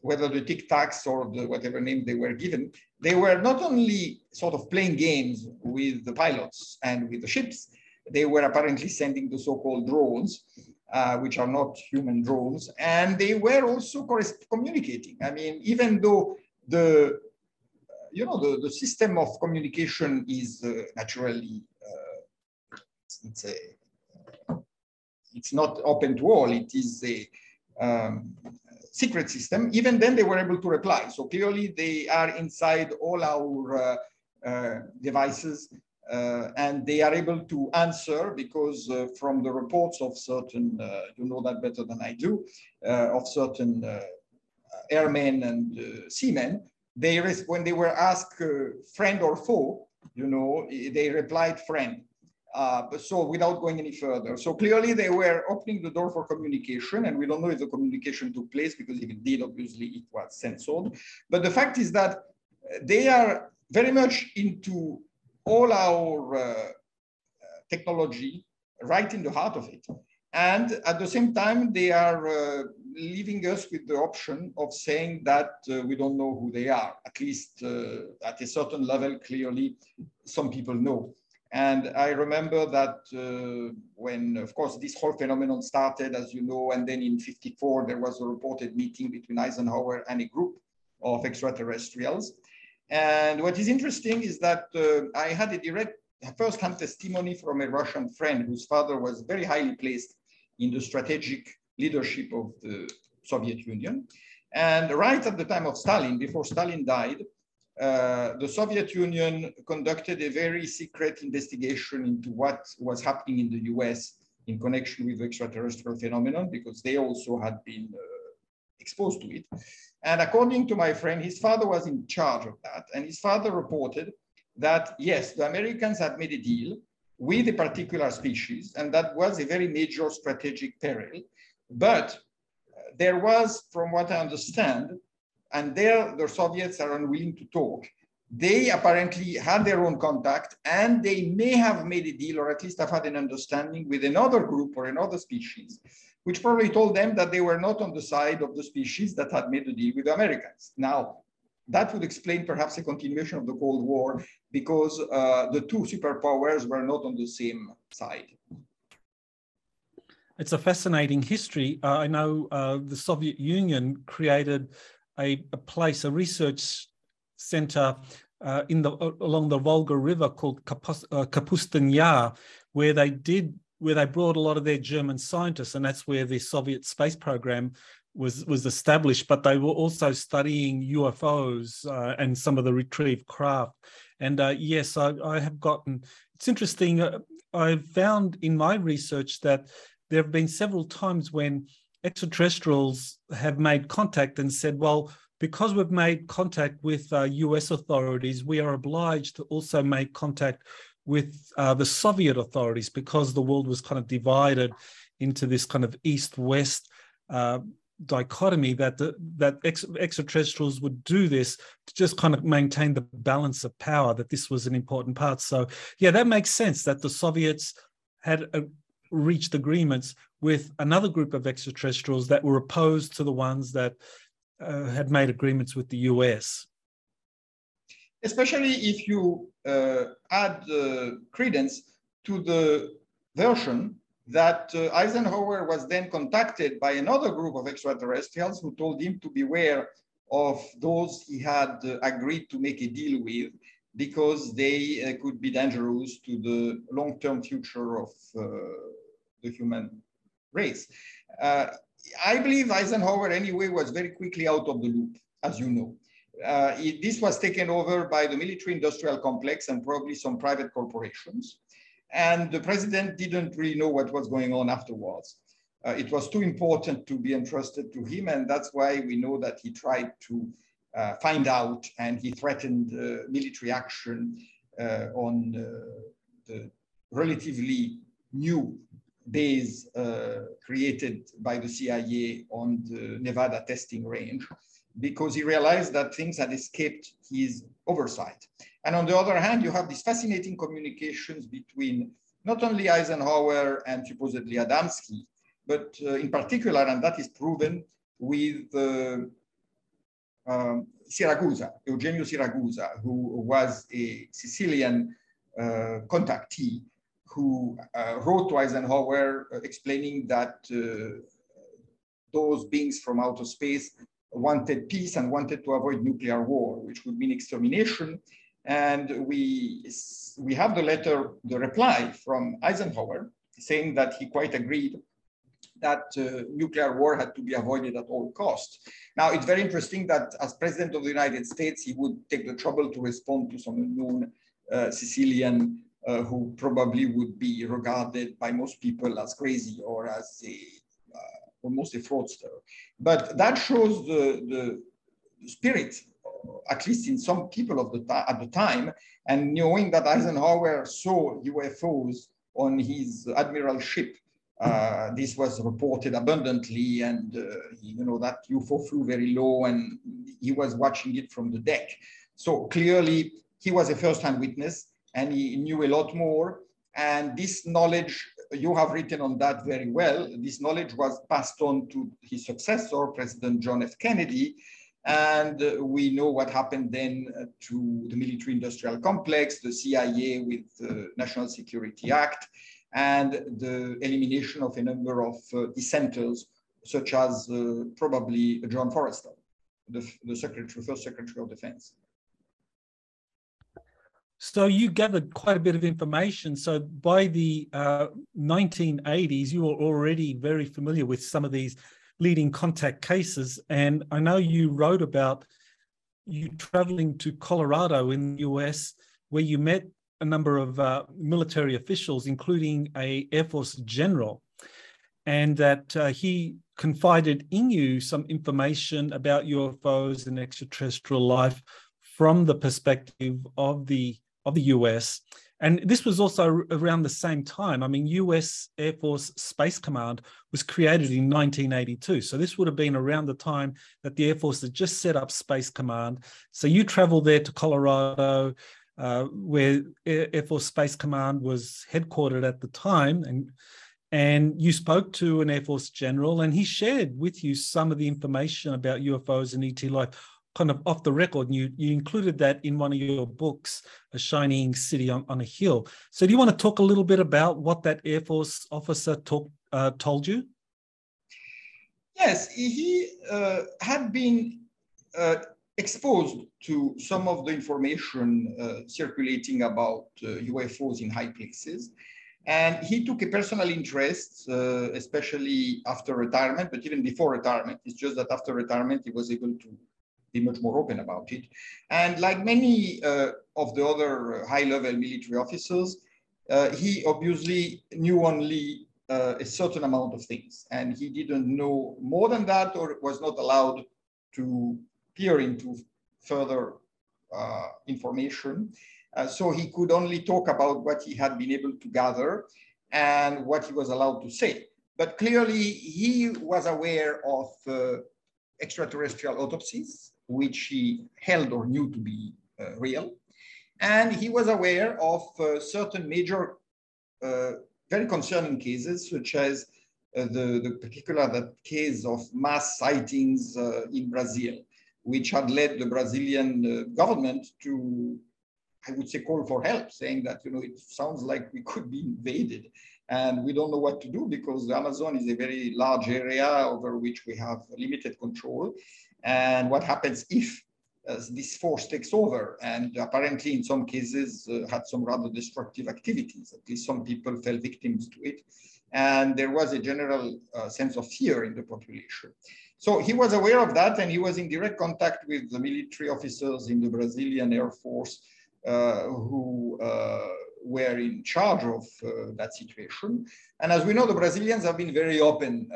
whether the Tic Tacs or the whatever name they were given, they were not only sort of playing games with the pilots and with the ships, they were apparently sending the so-called drones, uh, which are not human drones, and they were also communicating. I mean, even though the you know the, the system of communication is uh, naturally uh, it's, a it's not open to all. It is a um, secret system. Even then, they were able to reply. So clearly, they are inside all our uh, uh, devices uh, and they are able to answer because uh, from the reports of certain, uh, you know that better than I do, uh, of certain airmen and seamen, they when they were asked friend or foe, you know, they replied friend. But so without going any further. So clearly they were opening the door for communication and we don't know if the communication took place because if it did, obviously it was censored. But the fact is that they are very much into all our uh, technology right in the heart of it. And at the same time, they are uh, leaving us with the option of saying that uh, we don't know who they are. At least uh, at a certain level, clearly, some people know. And I remember that uh, when, of course, this whole phenomenon started, as you know, and then in 54, there was a reported meeting between Eisenhower and a group of extraterrestrials. And what is interesting is that uh, I had a direct first-hand testimony from a Russian friend whose father was very highly placed in the strategic leadership of the Soviet Union. And right at the time of Stalin, before Stalin died, uh, the Soviet Union conducted a very secret investigation into what was happening in the US in connection with extraterrestrial phenomenon, because they also had been uh, exposed to it. And according to my friend, his father was in charge of that. And his father reported that, yes, the Americans had made a deal with a particular species, and that was a very major strategic peril. But there was, from what I understand, and there the Soviets are unwilling to talk. They apparently had their own contact and they may have made a deal or at least have had an understanding with another group or another species which probably told them that they were not on the side of the species that had made the deal with the Americans. Now, that would explain perhaps a continuation of the Cold War because uh, the two superpowers were not on the same side. It's a fascinating history. Uh, I know uh, the Soviet Union created a, a place, a research center uh, in the along the Volga River called uh, Kapustin Yar, where they did where they brought a lot of their German scientists, and that's where the Soviet space program was was established, but they were also studying UFOs uh, and some of the retrieved craft. And uh, yes, I, I, have gotten. It's interesting. Uh, I found in my research that there have been several times when extraterrestrials have made contact and said, "Well, because we've made contact with U.S. Uh, authorities, we are obliged to also make contact with uh, the Soviet authorities because the world was kind of divided into this kind of east-west." Uh, dichotomy that the, that ex, extraterrestrials would do this to just kind of maintain the balance of power that this was an important part so yeah that makes sense that the soviets had uh, reached agreements with another group of extraterrestrials that were opposed to the ones that uh, had made agreements with the us especially if you uh, add credence to the version that uh, Eisenhower was then contacted by another group of extraterrestrials who told him to beware of those he had uh, agreed to make a deal with because they uh, could be dangerous to the long-term future of uh, the human race. Uh, I believe Eisenhower anyway was very quickly out of the loop, as you know. Uh, it, this was taken over by the military industrial complex and probably some private corporations. And the president didn't really know what was going on afterwards. Uh, it was too important to be entrusted to him. And that's why we know that he tried to uh, find out and he threatened uh, military action uh, on uh, the relatively new base uh, created by the CIA on the Nevada testing range because he realized that things had escaped his oversight. And on the other hand, you have these fascinating communications between not only Eisenhower and supposedly Adamski, but uh, in particular, and that is proven with uh, um, Siragusa, Eugenio Siragusa, who was a Sicilian uh, contactee who uh, wrote to Eisenhower uh, explaining that uh, those beings from outer space wanted peace and wanted to avoid nuclear war, which would mean extermination. And we, we have the letter, the reply from Eisenhower saying that he quite agreed that uh, nuclear war had to be avoided at all costs. Now, it's very interesting that as president of the United States, he would take the trouble to respond to some unknown uh, Sicilian uh, who probably would be regarded by most people as crazy or as a, uh, almost a fraudster. But that shows the, the spirit at least in some people of the at the time, and knowing that Eisenhower saw UFOs on his admiral ship. Uh, this was reported abundantly, and uh, you know that UFO flew very low, and he was watching it from the deck. So clearly, he was a first-hand witness, and he knew a lot more. And this knowledge, you have written on that very well. This knowledge was passed on to his successor, President John F. Kennedy, and we know what happened then to the military industrial complex, the CIA with the National Security Act, and the elimination of a number of uh, dissenters, such as uh, probably John Forrestal, the, the secretary, first Secretary of Defense. So you gathered quite a bit of information. So by the uh, 1980s, you were already very familiar with some of these leading contact cases. And I know you wrote about you traveling to Colorado in the US, where you met a number of uh, military officials, including a Air Force general, and that uh, he confided in you some information about UFOs and extraterrestrial life from the perspective of the of the US. And this was also around the same time. I mean, US Air Force Space Command was created in 1982. So this would have been around the time that the Air Force had just set up Space Command. So you traveled there to Colorado, uh, where Air Force Space Command was headquartered at the time. And and you spoke to an Air Force general, and he shared with you some of the information about UFOs and ET life kind of off the record, and you, you included that in one of your books, A Shining City on, on a Hill. So, do you want to talk a little bit about what that Air Force officer talk, uh, told you? Yes, he uh, had been uh, exposed to some of the information uh, circulating about UFOs uh, in high places. And he took a personal interest, uh, especially after retirement, but even before retirement. It's just that after retirement, he was able to be much more open about it. And like many uh, of the other high-level military officers, uh, he obviously knew only uh, a certain amount of things, and he didn't know more than that, or was not allowed to peer into further uh, information. Uh, so he could only talk about what he had been able to gather and what he was allowed to say. But clearly, he was aware of uh, extraterrestrial autopsies, which he held or knew to be uh, real. And he was aware of uh, certain major, uh, very concerning cases, such as uh, the, the particular case of mass sightings uh, in Brazil, which had led the Brazilian uh, government to, I would say, call for help, saying that, you know, it sounds like we could be invaded and we don't know what to do because the Amazon is a very large area over which we have limited control. And what happens if uh, this force takes over? And apparently, in some cases, uh, had some rather destructive activities. At least some people fell victims to it. And there was a general uh, sense of fear in the population. So he was aware of that, and he was in direct contact with the military officers in the Brazilian Air Force uh, who uh, were in charge of uh, that situation. And as we know, the Brazilians have been very open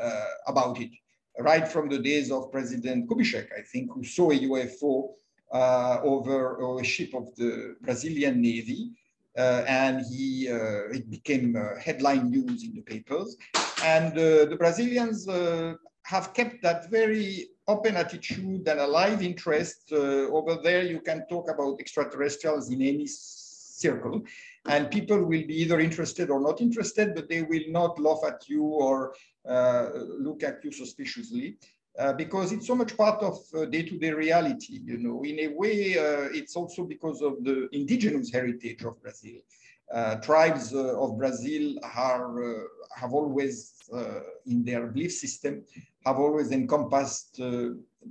about it right from the days of President Kubitschek, I think, who saw a UFO uh, over a ship of the Brazilian Navy. Uh, and he, uh, it became uh, headline news in the papers. And uh, the Brazilians uh, have kept that very open attitude and a live interest. over there, you can talk about extraterrestrials in any circle and people will be either interested or not interested, but they will not laugh at you or uh, look at you suspiciously. Uh, because it's so much part of uh, day-to-day -day reality, you know. In a way, uh, it's also because of the indigenous heritage of Brazil. Uh, tribes uh, of Brazil are, have always, in their belief system, have always encompassed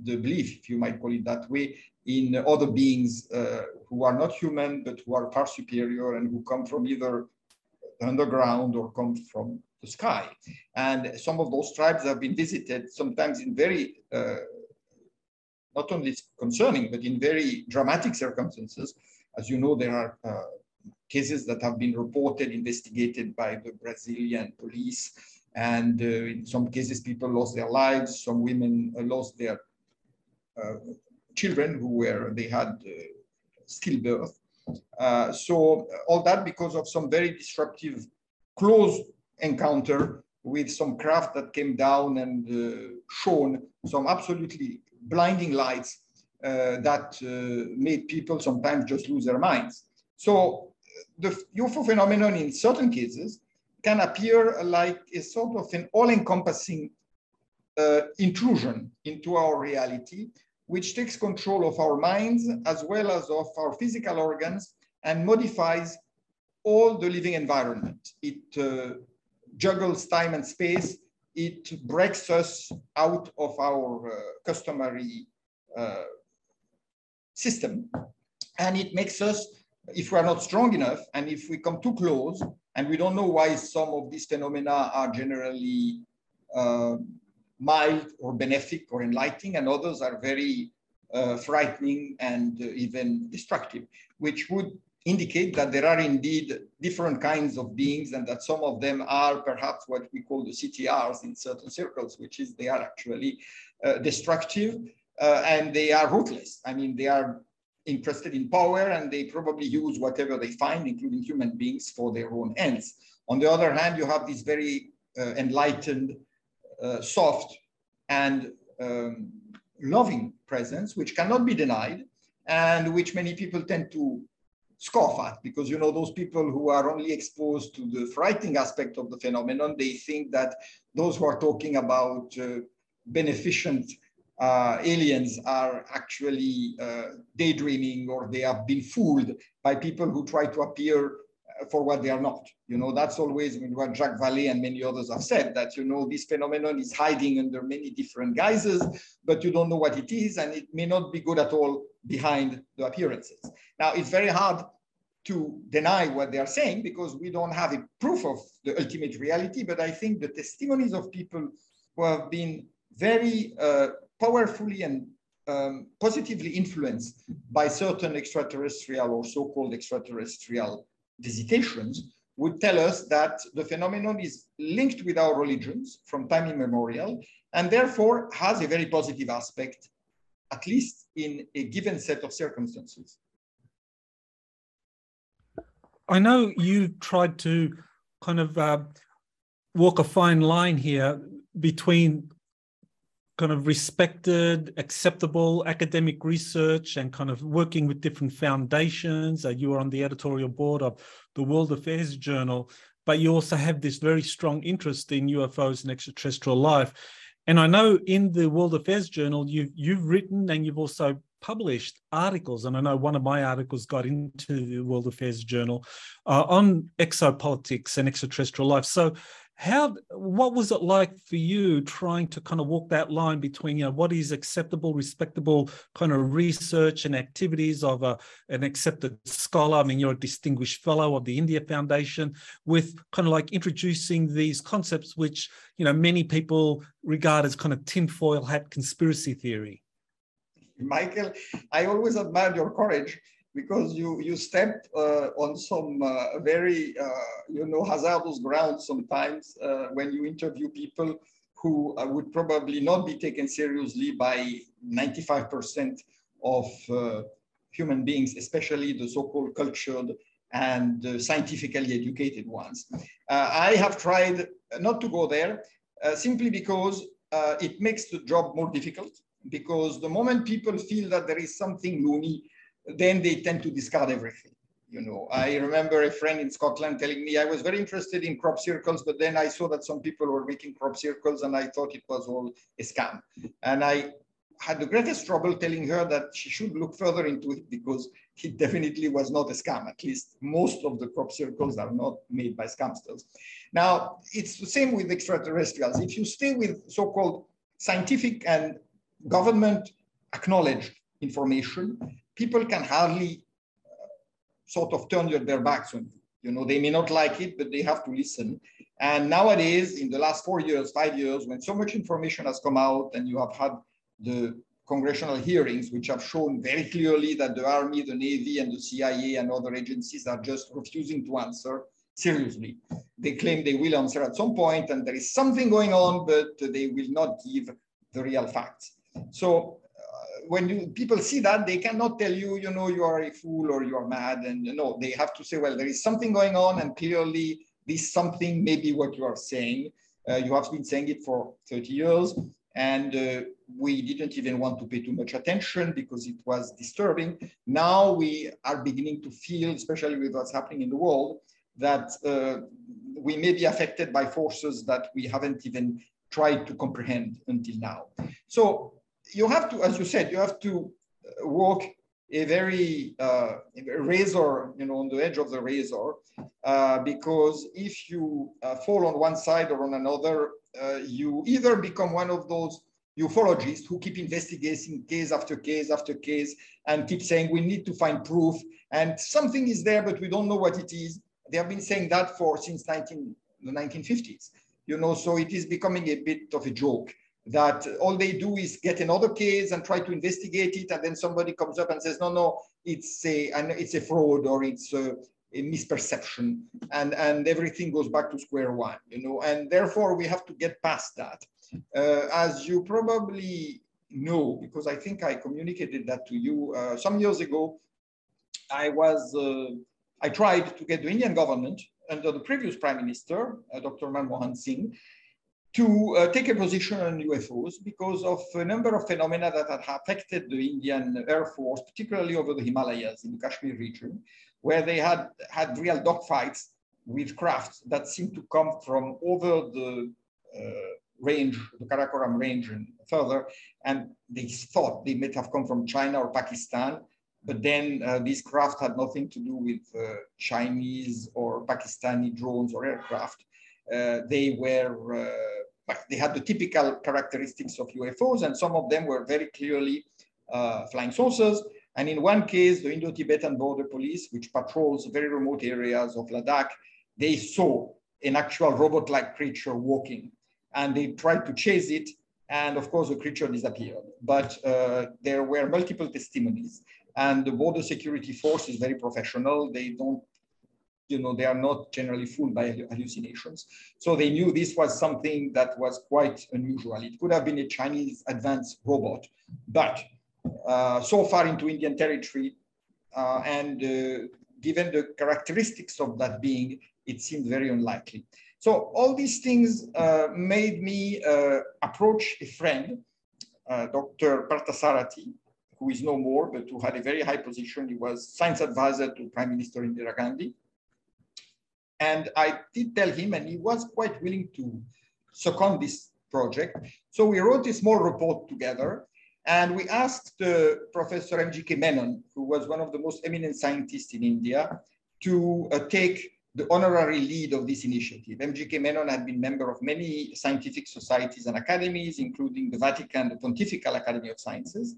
the belief, if you might call it that way, in other beings uh, who are not human, but who are far superior and who come from either underground or come from the sky. And some of those tribes have been visited sometimes in very, uh, not only concerning, but in very dramatic circumstances. As you know, there are uh, cases that have been reported, investigated by the Brazilian police. And uh, in some cases, people lost their lives. Some women uh, lost their uh, children who were, they had uh, stillbirth. Uh, so all that because of some very disruptive close encounter with some craft that came down and uh, shone some absolutely blinding lights uh, that uh, made people sometimes just lose their minds. So the UFO phenomenon in certain cases can appear like a sort of an all-encompassing uh, intrusion into our reality which takes control of our minds as well as of our physical organs and modifies all the living environment. It uh, juggles time and space. It breaks us out of our uh, customary uh, system. And it makes us, if we are not strong enough, and if we come too close, and we don't know why some of these phenomena are generally uh, mild or benefic or enlightening, and others are very uh, frightening and uh, even destructive, which would indicate that there are indeed different kinds of beings and that some of them are perhaps what we call the CTRs in certain circles, which is they are actually uh, destructive uh, and they are ruthless. I mean, they are interested in power and they probably use whatever they find, including human beings, for their own ends. On the other hand, you have these very uh, enlightened soft and um, loving presence, which cannot be denied, and which many people tend to scoff at because you know those people who are only exposed to the frightening aspect of the phenomenon they think that those who are talking about uh, beneficent uh, aliens are actually uh, daydreaming or they have been fooled by people who try to appear for what they are not. You know, that's always what Jacques Vallée and many others have said that, you know, this phenomenon is hiding under many different guises, but you don't know what it is, and it may not be good at all behind the appearances. Now, it's very hard to deny what they are saying because we don't have a proof of the ultimate reality. But I think the testimonies of people who have been very uh, powerfully and um, positively influenced by certain extraterrestrial or so-called extraterrestrial visitations would tell us that the phenomenon is linked with our religions from time immemorial and therefore has a very positive aspect, at least in a given set of circumstances. I know you tried to kind of uh, walk a fine line here between kind of respected, acceptable academic research and kind of working with different foundations. Uh, you are on the editorial board of the World Affairs Journal, but you also have this very strong interest in UFOs and extraterrestrial life. And I know in the World Affairs Journal, you've, you've written and you've also published articles, and I know one of my articles got into the World Affairs Journal uh, on exopolitics and extraterrestrial life. So, how what was it like for you trying to kind of walk that line between you know what is acceptable respectable kind of research and activities of a, an accepted scholar? I mean you're a distinguished fellow of the india foundation with kind of like introducing these concepts which you know many people regard as kind of tinfoil hat conspiracy theory. Michael, I always admired your courage because you you stepped uh, on some uh, very uh, you know hazardous ground sometimes uh, when you interview people who uh, would probably not be taken seriously by 95% of uh, human beings, especially the so-called cultured and scientifically educated ones. I have tried not to go there simply because it makes the job more difficult because the moment people feel that there is something loony, then they tend to discard everything. You know, I remember a friend in Scotland telling me I was very interested in crop circles, but then I saw that some people were making crop circles and I thought it was all a scam. And I had the greatest trouble telling her that she should look further into it because it definitely was not a scam. At least most of the crop circles are not made by scamsters. Now, it's the same with extraterrestrials. If you stay with so-called scientific and government acknowledged information, people can hardly uh, sort of turn their backs on you. You know, they may not like it, but they have to listen. And nowadays, in the last four years, five years, when so much information has come out and you have had the congressional hearings, which have shown very clearly that the Army, the Navy, and the CIA and other agencies are just refusing to answer seriously. They claim they will answer at some point, and there is something going on, but they will not give the real facts. So when you, people see that, they cannot tell you, you know, you are a fool or you are mad. And no, they have to say, well, there is something going on, and clearly this something may be what you are saying. Uh, you have been saying it for 30 years, and uh, we didn't even want to pay too much attention because it was disturbing. Now we are beginning to feel, especially with what's happening in the world, that uh, we may be affected by forces that we haven't even tried to comprehend until now. So you have to, as you said, you have to uh, walk a very uh, razor, you know, on the edge of the razor, uh, because if you uh, fall on one side or on another, uh, you either become one of those ufologists who keep investigating case after case after case and keep saying we need to find proof and something is there but we don't know what it is. They have been saying that for since 19, the 1950s, you know, so it is becoming a bit of a joke that all they do is get another case and try to investigate it, and then somebody comes up and says, no, no, it's a, and it's a fraud or it's a, a misperception, and, and everything goes back to square one, you know, and therefore we have to get past that. Uh, as you probably know, because I think I communicated that to you uh, some years ago, I was, uh, I tried to get the Indian government under the previous prime minister, uh, Dr. Manmohan Singh, to uh, take a position on UFOs because of a number of phenomena that had affected the Indian Air Force, particularly over the Himalayas in the Kashmir region, where they had had real dogfights with crafts that seemed to come from over the uh, range, the Karakoram range and further, and they thought they might have come from China or Pakistan, but then uh, these craft had nothing to do with uh, Chinese or Pakistani drones or aircraft. Uh, they were, uh, they had the typical characteristics of UFOs, and some of them were very clearly uh, flying saucers. And in one case, the Indo-Tibetan border police, which patrols very remote areas of Ladakh, they saw an actual robot-like creature walking and they tried to chase it. And of course, the creature disappeared. But uh, there were multiple testimonies and the border security force is very professional. They don't, you know, they are not generally fooled by hallucinations. So they knew this was something that was quite unusual. It could have been a Chinese advanced robot, but uh, so far into Indian territory, uh, and uh, given the characteristics of that being, it seemed very unlikely. So all these things uh, made me uh, approach a friend, Dr. Parthasarathy, who is no more, but who had a very high position. He was science advisor to Prime Minister Indira Gandhi. And I did tell him, and he was quite willing to second this project. So we wrote a small report together, and we asked uh, Professor M.G.K. Menon, who was one of the most eminent scientists in India, to uh, take the honorary lead of this initiative. M.G.K. Menon had been member of many scientific societies and academies, including the Vatican, the Pontifical Academy of Sciences.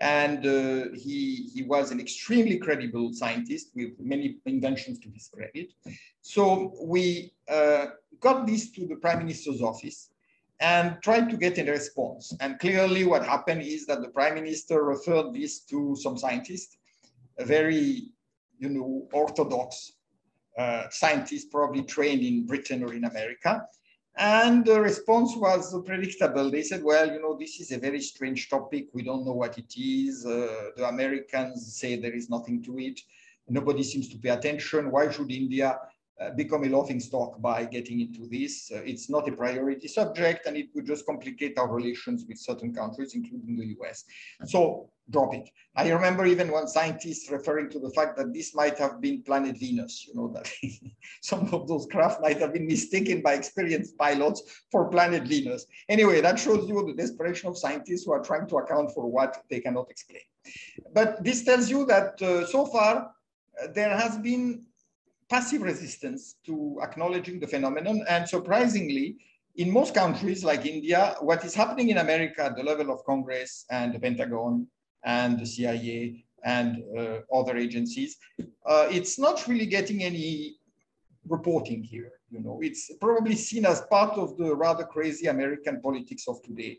And uh, he, he was an extremely credible scientist with many inventions to his credit. So we uh, got this to the prime minister's office and tried to get a response. And clearly what happened is that the prime minister referred this to some scientists, a very, you know, orthodox uh, scientists probably trained in Britain or in America. And the response was predictable. They said, well, you know, this is a very strange topic. We don't know what it is. Uh, the Americans say there is nothing to it. Nobody seems to pay attention. Why should India uh, become a laughing stock by getting into this. Uh, it's not a priority subject and it would just complicate our relations with certain countries, including the US. So drop it. I remember even one scientist referring to the fact that this might have been planet Venus, you know, that some of those craft might have been mistaken by experienced pilots for planet Venus. Anyway, that shows you the desperation of scientists who are trying to account for what they cannot explain. But this tells you that uh, so far, uh, there has been passive resistance to acknowledging the phenomenon. And surprisingly, in most countries like India, what is happening in America at the level of Congress and the Pentagon and the CIA and uh, other agencies, uh, it's not really getting any reporting here. You know, it's probably seen as part of the rather crazy American politics of today.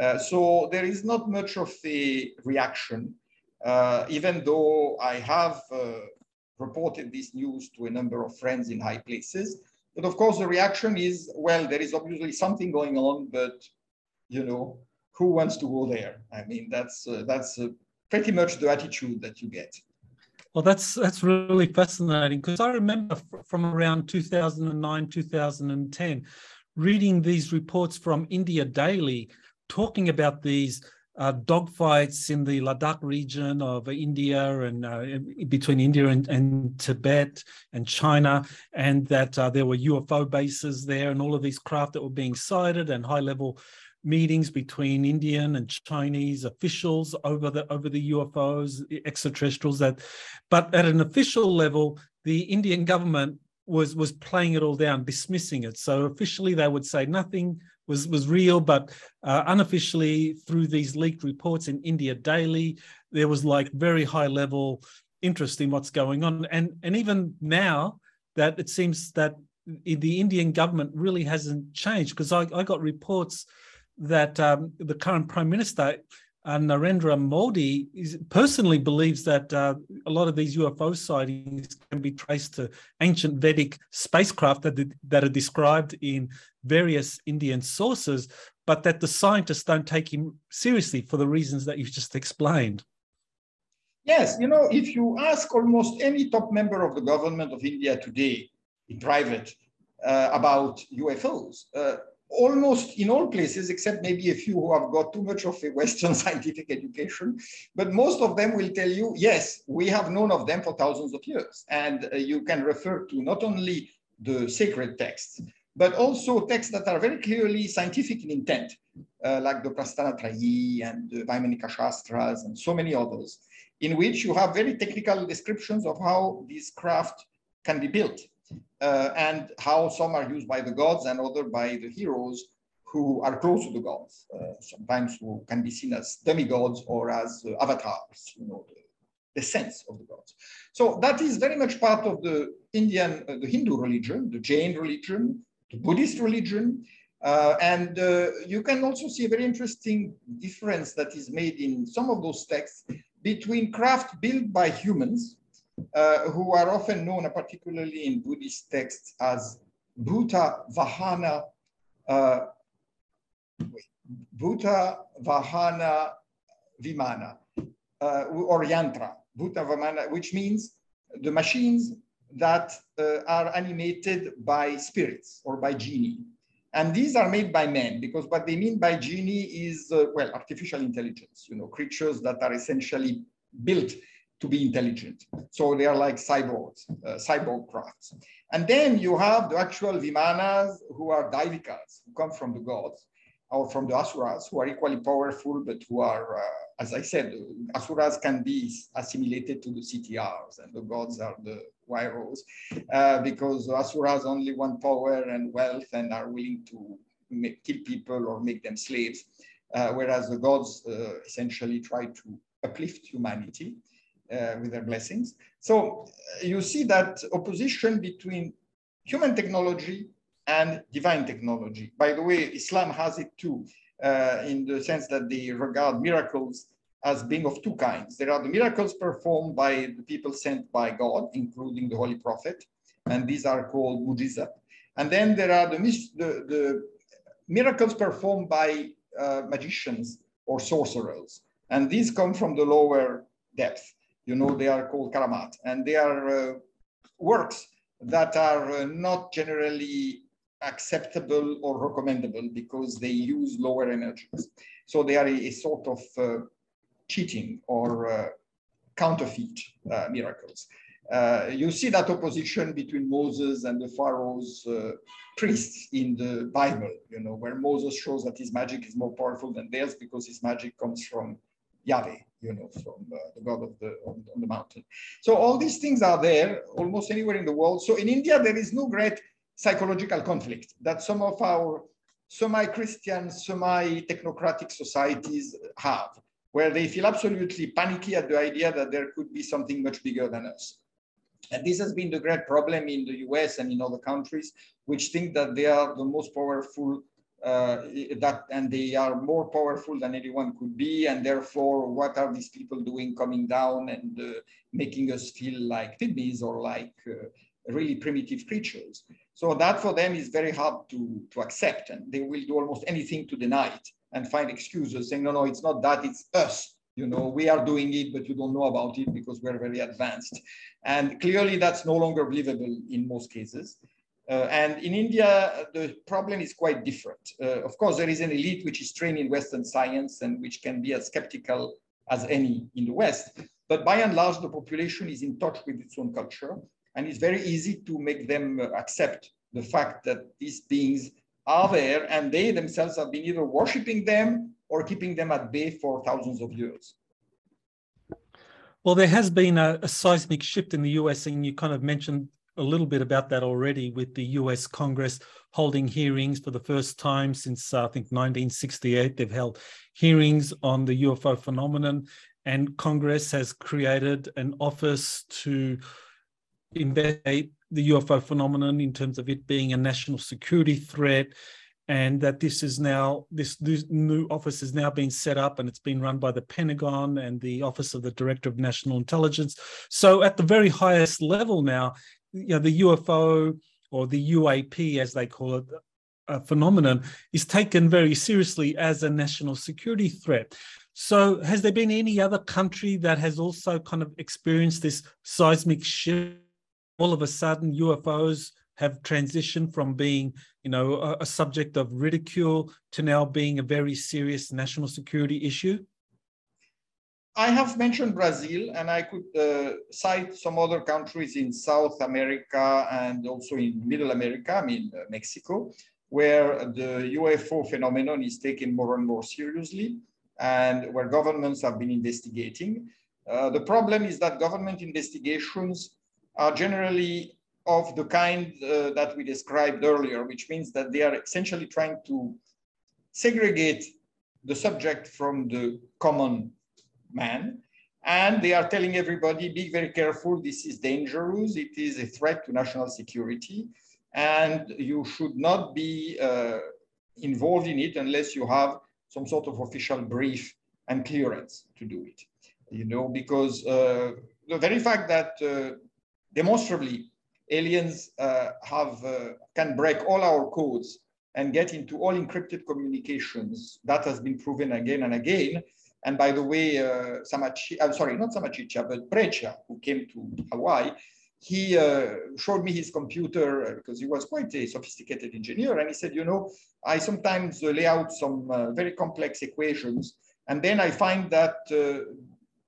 Uh, so there is not much of a reaction, uh, even though I have uh, reported this news to a number of friends in high places. But of course, the reaction is, well, there is obviously something going on, but you know, who wants to go there? I mean, that's uh, that's uh, pretty much the attitude that you get. Well, that's that's really fascinating because I remember from around 2009, 2010, reading these reports from India Daily, talking about these uh, dogfights in the Ladakh region of India and uh, between India and, and, Tibet and China, and that uh, there were UFO bases there and all of these craft that were being sighted and high level meetings between Indian and Chinese officials over the over the UFOs, extraterrestrials. That, but at an official level, the Indian government was was playing it all down, dismissing it. So officially, they would say nothing was was real, but uh, unofficially through these leaked reports in India Daily, there was like very high level interest in what's going on, and and even now that it seems that the Indian government really hasn't changed because I, I got reports that um, the current prime minister uh, Narendra Modi is, personally believes that uh, a lot of these UFO sightings can be traced to ancient Vedic spacecraft that, that are described in various Indian sources, but that the scientists don't take him seriously for the reasons that you've just explained. Yes, you know, if you ask almost any top member of the government of India today in private uh, about UFOs, uh, almost in all places, except maybe a few who have got too much of a Western scientific education, but most of them will tell you, yes, we have known of them for thousands of years. And uh, you can refer to not only the sacred texts, but also texts that are very clearly scientific in intent, uh, like the Prasthana Trayi and the Vaimanika Shastras and so many others, in which you have very technical descriptions of how these craft can be built uh, and how some are used by the gods and other by the heroes who are close to the gods, uh, sometimes who can be seen as demigods or as uh, avatars, you know, the sense of the gods. So that is very much part of the Indian, uh, the Hindu religion, the Jain religion, the Buddhist religion. Uh, and uh, you can also see a very interesting difference that is made in some of those texts between craft built by humans, uh, who are often known, particularly in Buddhist texts, as Bhuta Vahana, uh, Bhuta Vahana Vimana, uh, or Yantra, Bhuta Vamana, which means the machines that uh, are animated by spirits or by genie. And these are made by men because what they mean by genie is, uh, well, artificial intelligence, you know, creatures that are essentially built to be intelligent. So they are like cyborgs, uh, cyborg crafts. And then you have the actual Vimanas who are Daivikas, who come from the gods or from the Asuras, who are equally powerful, but who are, uh, as I said, Asuras can be assimilated to the CTRs and the gods are the Vairos, uh, because Asuras only want power and wealth and are willing to make, kill people or make them slaves, uh, whereas the gods uh, essentially try to uplift humanity uh, with their blessings. So uh, you see that opposition between human technology and divine technology. By the way, Islam has it too, uh, in the sense that they regard miracles as being of two kinds. There are the miracles performed by the people sent by God, including the Holy Prophet, and these are called mujizat. And then there are the, the, the miracles performed by uh, magicians or sorcerers. And these come from the lower depth. You know, they are called karamat, and they are uh, works that are uh, not generally acceptable or recommendable because they use lower energies. So they are a, a sort of uh, cheating or uh, counterfeit uh, miracles. Uh, you see that opposition between Moses and the Pharaoh's priests in the Bible, you know, where Moses shows that his magic is more powerful than theirs because his magic comes from Yahweh, you know, from uh, the God of the on, on, the mountain. So all these things are there almost anywhere in the world. So in India, there is no great psychological conflict that some of our semi-Christian, semi-technocratic societies have, where they feel absolutely panicky at the idea that there could be something much bigger than us. And this has been the great problem in the US and in other countries, which think that they are the most powerful uh, that and they are more powerful than anyone could be and therefore what are these people doing coming down and uh, making us feel like pygmies or like uh, really primitive creatures? So that for them is very hard to, to accept and they will do almost anything to deny it and find excuses saying no no it's not that it's us you know we are doing it but you don't know about it because we're very advanced. And clearly that's no longer believable in most cases uh, and in India, the problem is quite different. Uh, of course, there is an elite which is trained in Western science and which can be as skeptical as any in the West. But by and large, the population is in touch with its own culture. And it's very easy to make them uh, accept the fact that these beings are there and they themselves have been either worshiping them or keeping them at bay for thousands of years. Well, there has been a, a, seismic shift in the US, and you kind of mentioned a little bit about that already with the US Congress holding hearings for the first time since uh, I think 1968. They've held hearings on the UFO phenomenon, and Congress has created an office to investigate the UFO phenomenon in terms of it being a national security threat. And that this is now this, this new office has now been set up, and it's been run by the Pentagon and the Office of the Director of National Intelligence. So, at the very highest level now, you know, the UFO or the UAP, as they call it, a phenomenon is taken very seriously as a national security threat. So, has there been any other country that has also kind of experienced this seismic shift? All of a sudden, UFOs have transitioned from being, you know, a, a subject of ridicule to now being a very serious national security issue. I have mentioned Brazil, and I could uh, cite some other countries in South America and also in Middle America, I mean, uh, Mexico, where the UFO phenomenon is taken more and more seriously and where governments have been investigating. Uh, the problem is that government investigations are generally of the kind uh, that we described earlier, which means that they are essentially trying to segregate the subject from the common man And they are telling everybody, be very careful, this is dangerous, it is a threat to national security, and you should not be uh, involved in it unless you have some sort of official brief and clearance to do it. You know, because uh, the very fact that uh, demonstrably aliens uh, have uh, can break all our codes and get into all encrypted communications, that has been proven again and again. And by the way, uh, Samachi, I'm sorry, not Sammaciccia, but Breccia, who came to Hawaii, he uh, showed me his computer uh, because he was quite a sophisticated engineer. And he said, you know, I sometimes uh, lay out some uh, very complex equations. And then I find that uh,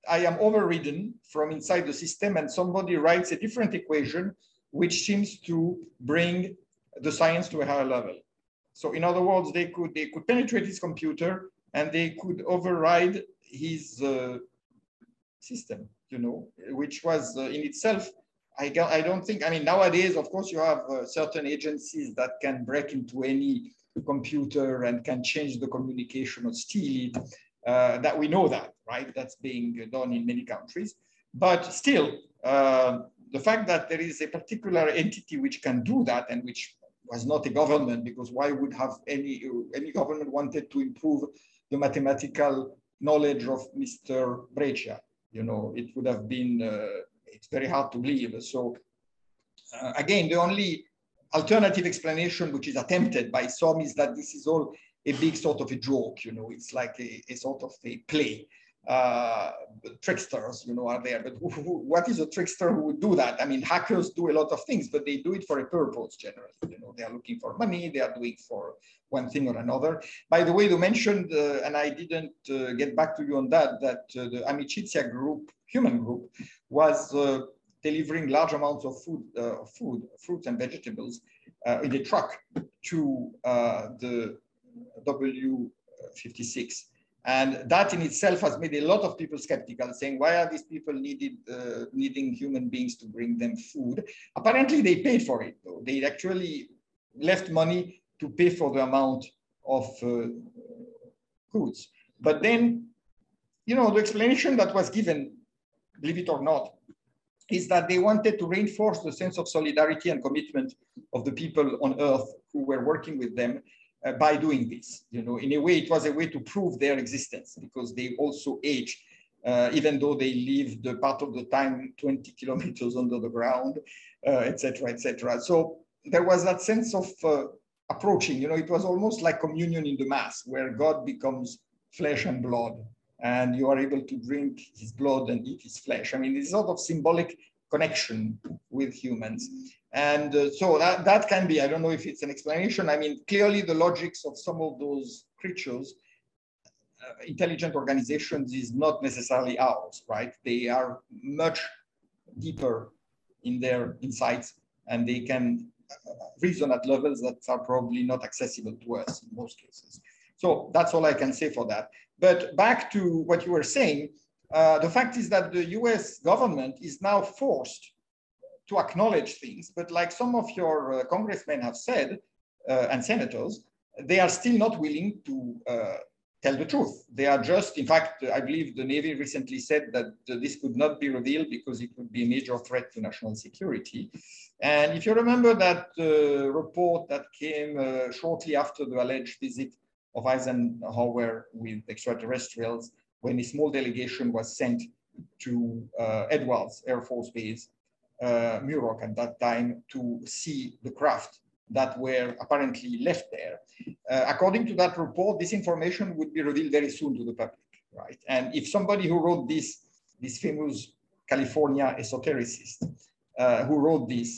I am overridden from inside the system and somebody writes a different equation, which seems to bring the science to a higher level. So in other words, they could, they could penetrate his computer and they could override his uh, system, you know, which was uh, in itself, I, I don't think, I mean, nowadays, of course, you have uh, certain agencies that can break into any computer and can change the communication or steal it, uh, that we know that, right? That's being done in many countries. But still, uh, the fact that there is a particular entity which can do that and which was not a government, because why would have any, any government wanted to improve the mathematical knowledge of Mr. Breccia. You know, it would have been, uh, it's very hard to believe. So uh, again, the only alternative explanation which is attempted by some is that this is all a big sort of a joke, you know, it's like a, a sort of a play uh, tricksters, you know, are there. But what is a trickster who would do that? I mean, hackers do a lot of things, but they do it for a purpose generally. You know, they are looking for money, they are doing for one thing or another. By the way, you mentioned, uh, and I didn't uh, get back to you on that, that uh, the Amicizia group, human group, was uh, delivering large amounts of food, uh, food, fruits and vegetables in a truck to the W56 and that in itself has made a lot of people skeptical, saying, why are these people needed, uh, needing human beings to bring them food? Apparently they paid for it, though. They actually left money to pay for the amount of uh, goods. But then, you know, the explanation that was given, believe it or not, is that they wanted to reinforce the sense of solidarity and commitment of the people on earth who were working with them uh, by doing this. You know, in a way, it was a way to prove their existence because they also age, uh, even though they lived the part of the time 20 kilometers under the ground, etc., uh, etc. Et so there was that sense of uh, approaching. You know, it was almost like communion in the mass, where God becomes flesh and blood, and you are able to drink His blood and eat His flesh. I mean, it's sort of symbolic connection with humans. And uh, so that, that can be, I don't know if it's an explanation. I mean, clearly the logics of some of those creatures, uh, intelligent organizations is not necessarily ours, right? They are much deeper in their insights and they can uh, reason at levels that are probably not accessible to us in most cases. So that's all I can say for that. But back to what you were saying, uh, the fact is that the US government is now forced to acknowledge things, but like some of your uh, congressmen have said, uh, and senators, they are still not willing to uh, tell the truth. They are just, in fact, I believe the Navy recently said that this could not be revealed because it would be a major threat to national security. And if you remember that uh, report that came shortly after the alleged visit of Eisenhower with extraterrestrials, when a small delegation was sent to uh, Edwards Air Force Base uh, Muroc at that time to see the craft that were apparently left there. Uh, according to that report, this information would be revealed very soon to the public, right? And if somebody who wrote this, this famous California esotericist who wrote this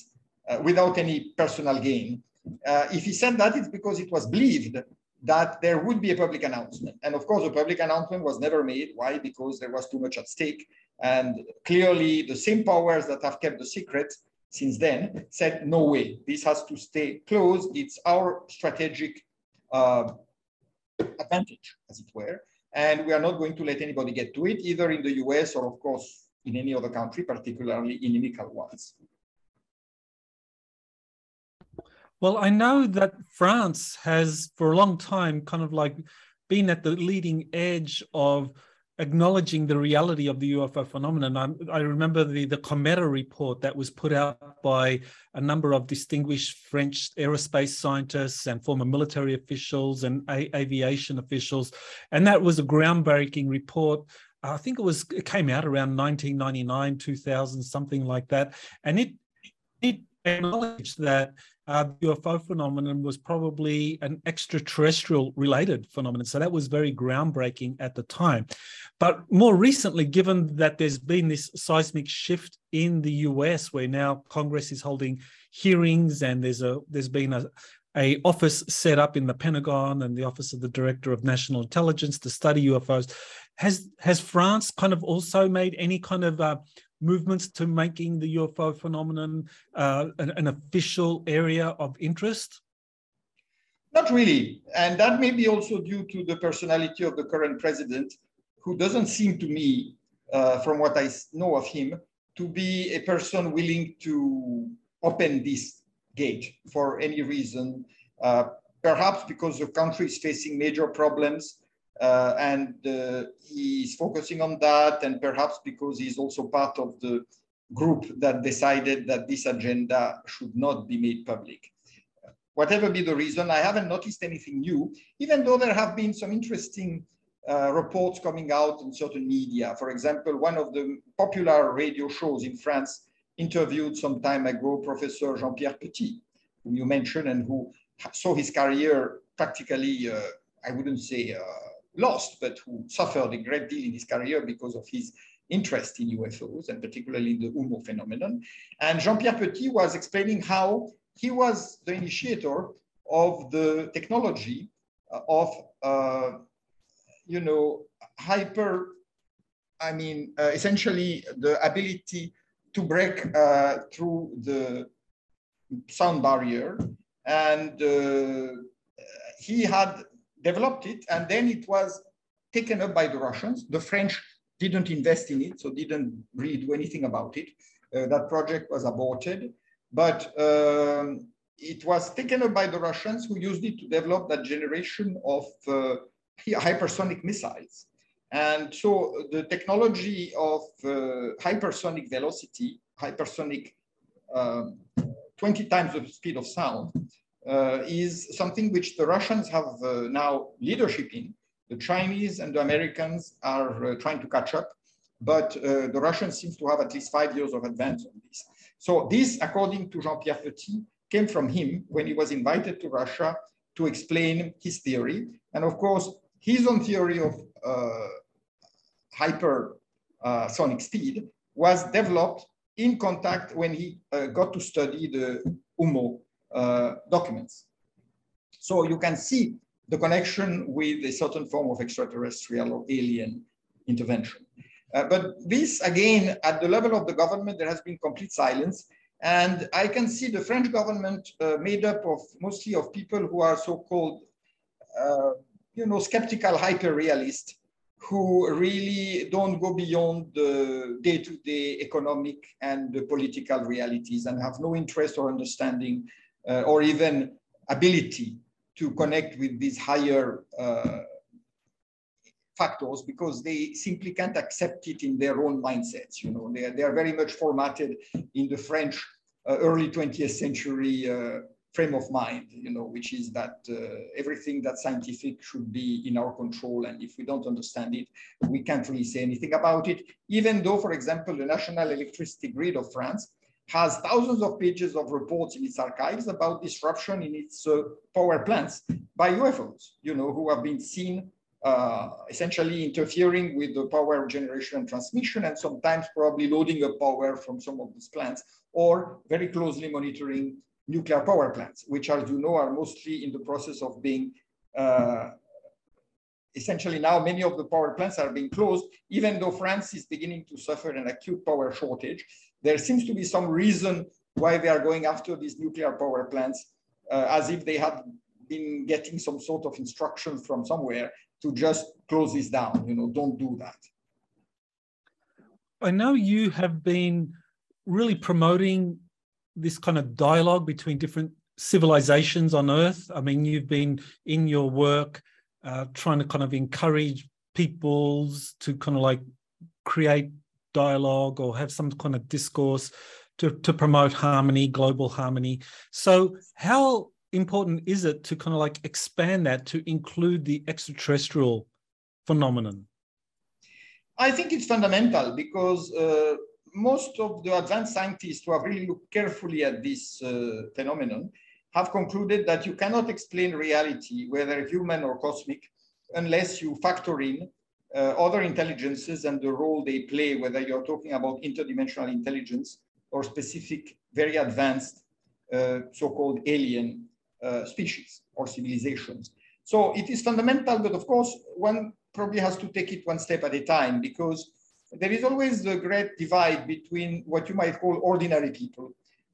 without any personal gain, uh, if he said that, it's because it was believed that there would be a public announcement. And of course, the public announcement was never made. Why? Because there was too much at stake. And clearly, the same powers that have kept the secret since then said, no way, this has to stay closed. It's our strategic uh, advantage, as it were. And we are not going to let anybody get to it, either in the US or, of course, in any other country, particularly inimical ones. Well, I know that France has, for a long time, kind of like been at the leading edge of acknowledging the reality of the UFO phenomenon. I, I, remember the, the Cometa report that was put out by a number of distinguished French aerospace scientists and former military officials and a- aviation officials. And that was a groundbreaking report. I think it was it came out around 1999, 2000, something like that. And it it acknowledged that uh, the UFO phenomenon was probably an extraterrestrial related phenomenon. So that was very groundbreaking at the time. But more recently, given that there's been this seismic shift in the US, where now Congress is holding hearings and there's a there's been a a office set up in the Pentagon and the Office of the Director of National Intelligence to study UFOs. Has has France kind of also made any kind of uh, movements to making the UFO phenomenon uh, an, an, official area of interest? Not really. And that may be also due to the personality of the current president, who doesn't seem to me, uh, from what I know of him, to be a person willing to open this gate for any reason. Uh, perhaps because the country is facing major problems uh, and uh, he's focusing on that, and perhaps because he's also part of the group that decided that this agenda should not be made public. Whatever be the reason, I haven't noticed anything new, even though there have been some interesting uh, reports coming out in certain media. For example, one of the popular radio shows in France interviewed some time ago Professor Jean-Pierre Petit, whom you mentioned and who saw his career practically, uh, I wouldn't say uh, lost, but who suffered a great deal in his career because of his interest in UFOs and particularly the UMMO phenomenon. And Jean-Pierre Petit was explaining how he was the initiator of the technology of, uh, you know, hyper, I mean, uh, essentially the ability to break uh, through the sound barrier. And uh, he had developed it, and then it was taken up by the Russians. The French didn't invest in it, so didn't really do anything about it. Uh, that project was aborted, but um, it was taken up by the Russians who used it to develop that generation of uh, hypersonic missiles. And so the technology of uh, hypersonic velocity, hypersonic um, 20 times the speed of sound, is something which the Russians have uh, now leadership in. The Chinese and the Americans are uh, trying to catch up, but uh, the Russians seem to have at least five years of advance on this. So this, according to Jean-Pierre Petit, came from him when he was invited to Russia to explain his theory. And of course, his own theory of uh, hyper uh, speed was developed in contact when he got to study the UMMO uh, documents. So you can see the connection with a certain form of extraterrestrial or alien intervention. Uh, but this, again, at the level of the government, there has been complete silence. And I can see the French government uh, made up of mostly of people who are so-called, uh, you know, skeptical hyper-realist, who really don't go beyond the day-to-day -day economic and the political realities and have no interest or understanding uh, or even ability to connect with these higher uh, factors because they simply can't accept it in their own mindsets. You know, they are, they are very much formatted in the French uh, early 20th century uh, frame of mind, you know, which is that uh, everything that's scientific should be in our control. And if we don't understand it, we can't really say anything about it. Even though, for example, the National Electricity Grid of France has thousands of pages of reports in its archives about disruption in its uh, power plants by UFOs, you know, who have been seen uh, essentially interfering with the power generation and transmission and sometimes probably loading up power from some of these plants or very closely monitoring nuclear power plants, which as you know are mostly in the process of being uh, essentially now many of the power plants are being closed, even though France is beginning to suffer an acute power shortage there seems to be some reason why they are going after these nuclear power plants uh, as if they had been getting some sort of instruction from somewhere to just close this down, you know, don't do that. I know you have been really promoting this kind of dialogue between different civilizations on Earth. I mean, you've been in your work uh, trying to kind of encourage peoples to kind of like create dialogue or have some kind of discourse to, to promote harmony, global harmony. So, how important is it to kind of like expand that to include the extraterrestrial phenomenon? I think it's fundamental because uh, most of the advanced scientists who have really looked carefully at this uh, phenomenon have concluded that you cannot explain reality, whether human or cosmic, unless you factor in other intelligences and the role they play, whether you're talking about interdimensional intelligence or specific, very advanced, uh, so-called alien uh, species or civilizations. So it is fundamental, but of course, one probably has to take it one step at a time because there is always a great divide between what you might call ordinary people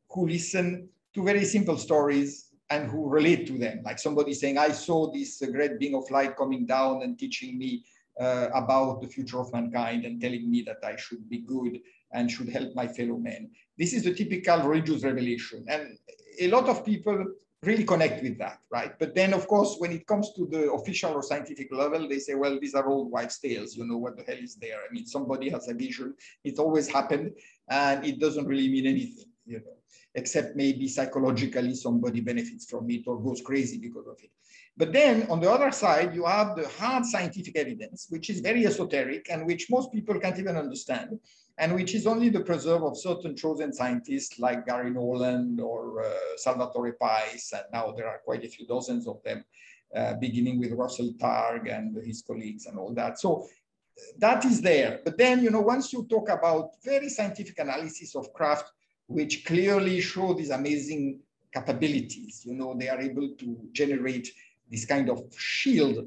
who listen to very simple stories and who relate to them. Like somebody saying, I saw this great being of light coming down and teaching me uh, about the future of mankind and telling me that I should be good and should help my fellow men. This is the typical religious revelation. And a lot of people really connect with that, right? But then, of course, when it comes to the official or scientific level, they say, well, these are old wives' tales. You know, what the hell is there? I mean, somebody has a vision. It always happened, and it doesn't really mean anything, you know, except maybe psychologically somebody benefits from it or goes crazy because of it. But then on the other side, you have the hard scientific evidence, which is very esoteric and which most people can't even understand and which is only the preserve of certain chosen scientists like Gary Nolan or uh, Salvatore Pais, and now there are quite a few dozens of them, uh, beginning with Russell Targ and his colleagues and all that. So that is there. But then, you know, once you talk about very scientific analysis of craft, which clearly show these amazing capabilities, you know, they are able to generate this kind of shield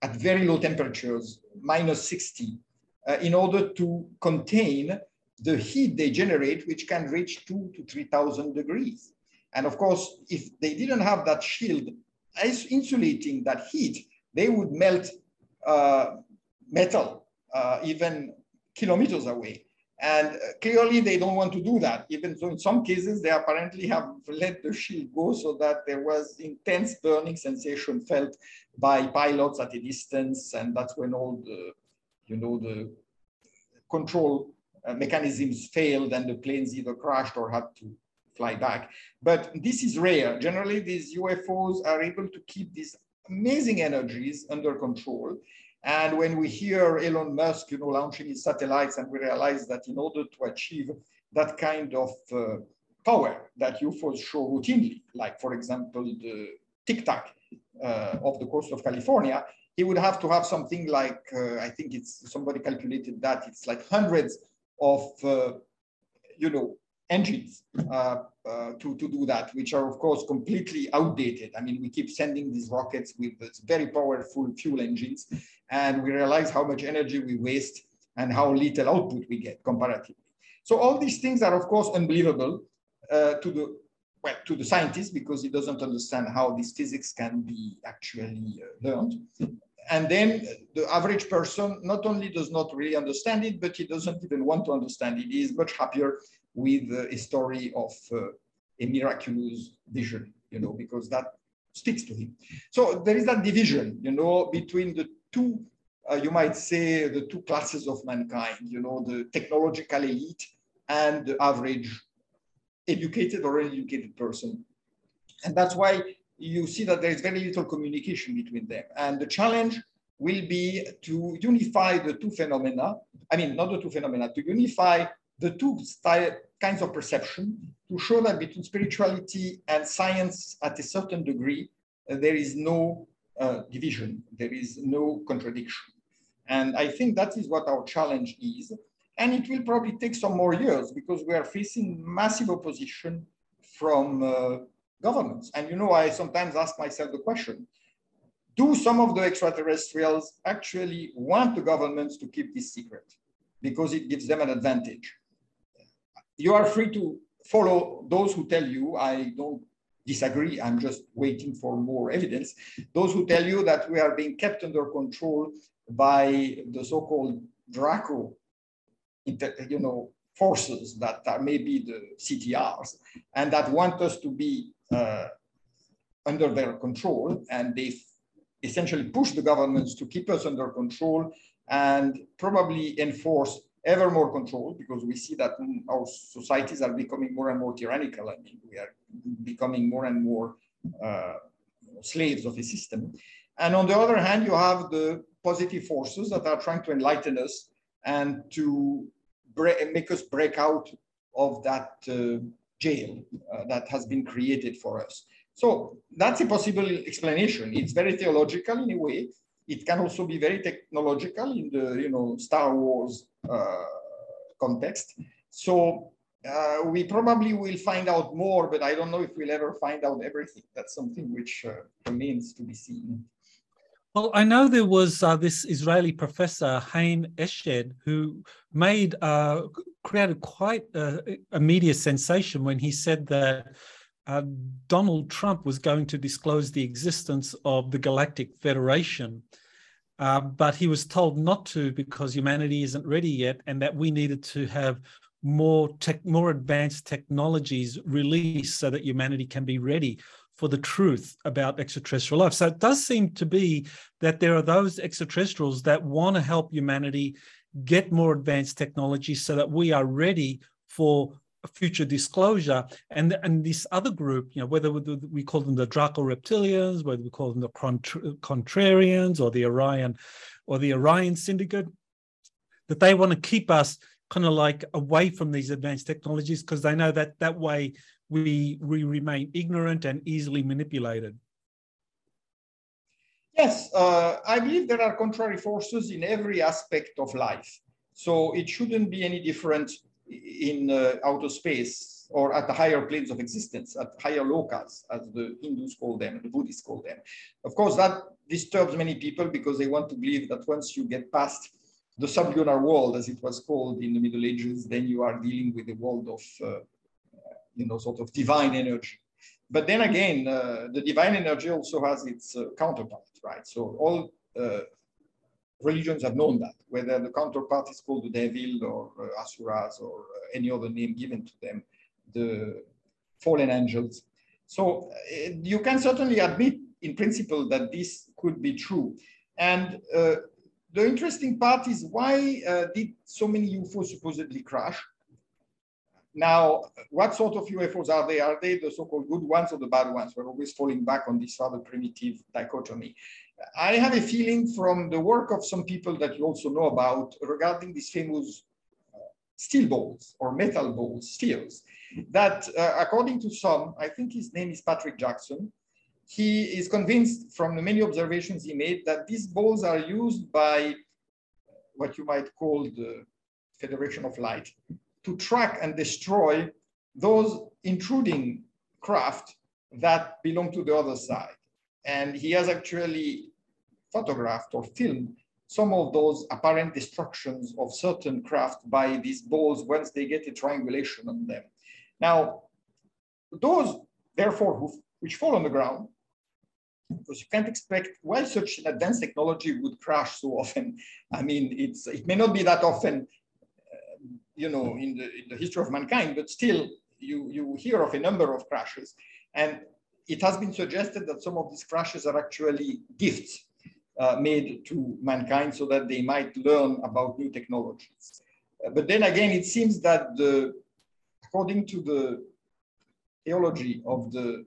at very low temperatures, minus 60, uh, in order to contain the heat they generate, which can reach two to 3,000 degrees. And of course, if they didn't have that shield insulating that heat, they would melt uh, metal uh, even kilometers away. And uh, clearly they don't want to do that. Even though in some cases they apparently have let the shield go so that there was intense burning sensation felt by pilots at a distance. And that's when all the you know, the control uh, mechanisms failed and the planes either crashed or had to fly back. But this is rare. Generally, these UFOs are able to keep these amazing energies under control. And when we hear Elon Musk, you know, launching his satellites, and we realize that in order to achieve that kind of uh, power that UFOs show routinely, like for example, the Tic Tac uh, off the coast of California, he would have to have something like, uh, I think it's somebody calculated that it's like hundreds of, uh, you know, engines uh, uh, to, to do that, which are of course completely outdated. I mean, we keep sending these rockets with very powerful fuel engines and we realize how much energy we waste and how little output we get comparatively. So all these things are of course unbelievable uh, to the well, to the scientist because he doesn't understand how this physics can be actually uh, learned and then the average person not only does not really understand it, but he doesn't even want to understand it. He is much happier with uh, a story of uh, a miraculous vision, you know, because that speaks to him. So there is that division, you know, between the two, uh, you might say, the two classes of mankind, you know, the technological elite and the average educated or uneducated person. And that's why you see that there is very little communication between them. And the challenge will be to unify the two phenomena. I mean, not the two phenomena, to unify the two kinds of perception to show that between spirituality and science at a certain degree, uh, there is no uh, division, there is no contradiction. And I think that is what our challenge is. And it will probably take some more years because we are facing massive opposition from uh, governments. And you know, I sometimes ask myself the question, do some of the extraterrestrials actually want the governments to keep this secret because it gives them an advantage? You are free to follow those who tell you, I don't disagree, I'm just waiting for more evidence, those who tell you that we are being kept under control by the so-called Draco, you know, forces that are maybe the CTRs and that want us to be uh, under their control and they essentially push the governments to keep us under control and probably enforce ever more controlled because we see that our societies are becoming more and more tyrannical. I mean, we are becoming more and more uh, slaves of a system. And on the other hand, you have the positive forces that are trying to enlighten us and to make us break out of that uh, jail uh, that has been created for us. So that's a possible explanation. It's very theological in a way. It can also be very technological in the you know Star Wars context. So uh, we probably will find out more, but I don't know if we'll ever find out everything. That's something which uh, remains to be seen. Well, I know there was uh, this Israeli professor, Haim Eshed, who made uh, created quite a, a, media sensation when he said that uh, Donald Trump was going to disclose the existence of the Galactic Federation. Uh, but he was told not to because humanity isn't ready yet, and that we needed to have more tech, more advanced technologies released so that humanity can be ready for the truth about extraterrestrial life. So it does seem to be that there are those extraterrestrials that want to help humanity get more advanced technology so that we are ready for future disclosure. And, and this other group, you know, whether we call them the Draco reptilians, whether we call them the contrarians or the Orion or the Orion syndicate, that they want to keep us kind of like away from these advanced technologies because they know that that way we, we remain ignorant and easily manipulated. Yes, uh, I believe there are contrary forces in every aspect of life. So it shouldn't be any different in uh, outer space or at the higher planes of existence, at higher lokas, as the Hindus call them, the Buddhists call them. Of course, that disturbs many people because they want to believe that once you get past the sublunar world, as it was called in the Middle Ages, then you are dealing with a world of, uh, you know, sort of divine energy. But then again, uh, the divine energy also has its uh, counterpart, right? So all uh, religions have known that, whether the counterpart is called the devil or uh, asuras or uh, any other name given to them, the fallen angels. So uh, you can certainly admit in principle that this could be true. And uh, the interesting part is why uh, did so many UFOs supposedly crash? Now, what sort of UFOs are they? Are they the so-called good ones or the bad ones? We're always falling back on this rather primitive dichotomy. I have a feeling from the work of some people that you also know about regarding these famous uh, steel balls or metal balls, steels, that uh, according to some, I think his name is Patrick Jackson, he is convinced from the many observations he made that these balls are used by what you might call the Federation of Light to track and destroy those intruding craft that belong to the other side. And he has actually photographed or filmed some of those apparent destructions of certain craft by these balls once they get a triangulation on them. Now, those, therefore, who, which fall on the ground, because you can't expect why such an advanced technology would crash so often. I mean, it's it may not be that often, uh, you know, in the, in the history of mankind, but still, you you hear of a number of crashes, and it has been suggested that some of these crashes are actually gifts uh, made to mankind so that they might learn about new technologies. Uh, but then again, it seems that the, according to the theology of the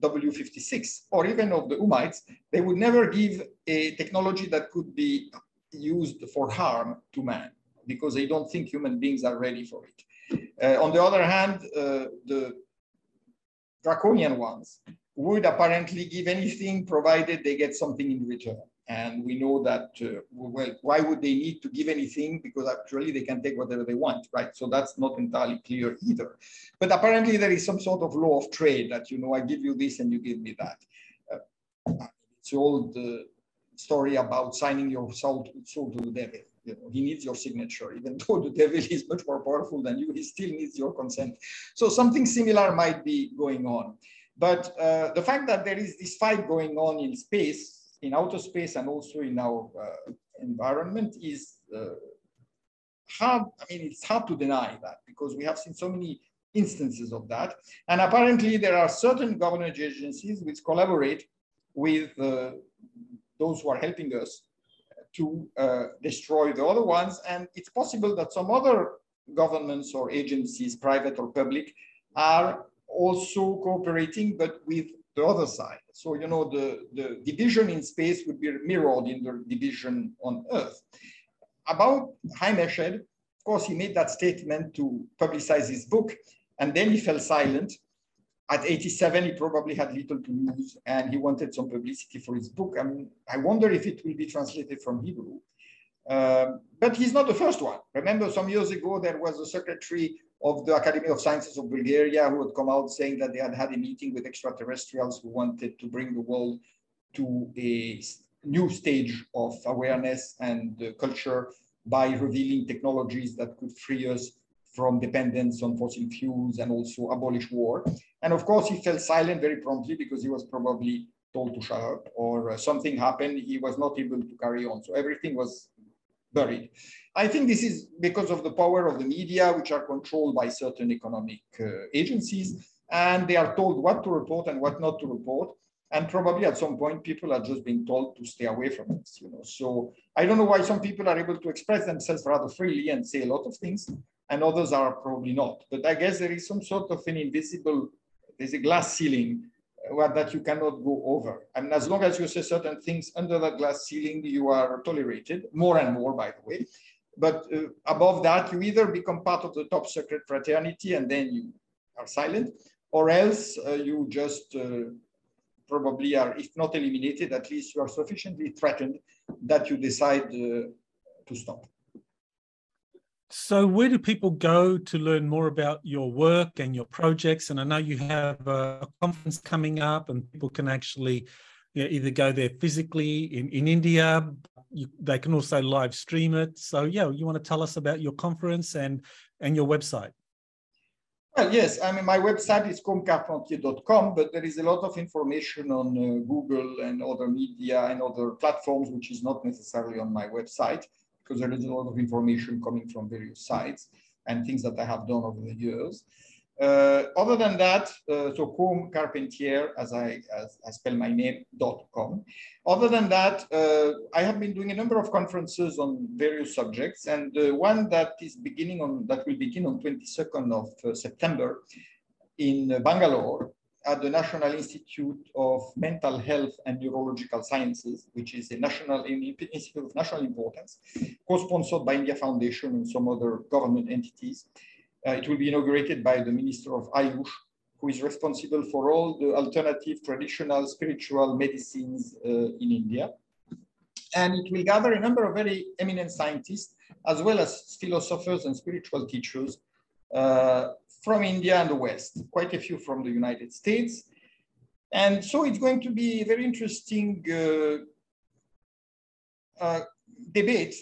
W56 or even of the Ummites, they would never give a technology that could be used for harm to man because they don't think human beings are ready for it. Uh, on the other hand, uh, the draconian ones would apparently give anything provided they get something in return. And we know that, uh, well, why would they need to give anything? Because actually they can take whatever they want, right? So that's not entirely clear either. But apparently there is some sort of law of trade that, you know, I give you this and you give me that. Uh, it's all the story about signing your soul soul to the devil. You know, he needs your signature, even though the devil is much more powerful than you, he still needs your consent. So something similar might be going on. But uh, the fact that there is this fight going on in space in outer space and also in our uh, environment is uh, hard. I mean, it's hard to deny that because we have seen so many instances of that. And apparently there are certain government agencies which collaborate with uh, those who are helping us to uh, destroy the other ones. And it's possible that some other governments or agencies, private or public, are also cooperating, but with the other side. So, you know, the, the division in space would be mirrored in the division on Earth. About Haim Eshed, of course, he made that statement to publicize his book, and then he fell silent. At 87, he probably had little to lose, and he wanted some publicity for his book. I mean, I wonder if it will be translated from Hebrew. Um, but he's not the first one. Remember, some years ago, there was a secretary of the Academy of Sciences of Bulgaria who had come out saying that they had had a meeting with extraterrestrials who wanted to bring the world to a new stage of awareness and uh, culture by revealing technologies that could free us from dependence on fossil fuels and also abolish war. And of course, he fell silent very promptly because he was probably told to shut up or uh, something happened. He was not able to carry on. So everything was buried. I think this is because of the power of the media, which are controlled by certain economic uh, agencies, and they are told what to report and what not to report. And probably at some point, people are just being told to stay away from this. You know, so I don't know why some people are able to express themselves rather freely and say a lot of things, and others are probably not. But I guess there is some sort of an invisible, there's a glass ceiling uh, that you cannot go over. And as long as you say certain things under that glass ceiling, you are tolerated, more and more, by the way. But uh, above that, you either become part of the top secret fraternity and then you are silent, or else uh, you just uh, probably are, if not eliminated, at least you are sufficiently threatened that you decide uh, to stop. So, where do people go to learn more about your work and your projects? And I know you have a conference coming up, and people can actually you know, either go there physically in, in India. You, they can also live stream it. So, yeah, you want to tell us about your conference and and your website? Well, yes. I mean, my website is comecarpentier.com, but there is a lot of information on uh, Google and other media and other platforms, which is not necessarily on my website because there is a lot of information coming from various sites and things that I have done over the years. Uh, other than that, uh, so Côme Carpentier, as I, as I spell my name, dot com. Other than that, uh, I have been doing a number of conferences on various subjects, and uh, one that is beginning on that will begin on 22nd of uh, September in Bangalore at the National Institute of Mental Health and Neurological Sciences, which is a national institute of national importance, co-sponsored by India Foundation and some other government entities. Uh, it will be inaugurated by the Minister of Ayush, who is responsible for all the alternative traditional spiritual medicines uh, in India. And it will gather a number of very eminent scientists, as well as philosophers and spiritual teachers uh, from India and the West, quite a few from the United States. And so it's going to be a very interesting uh, uh, debate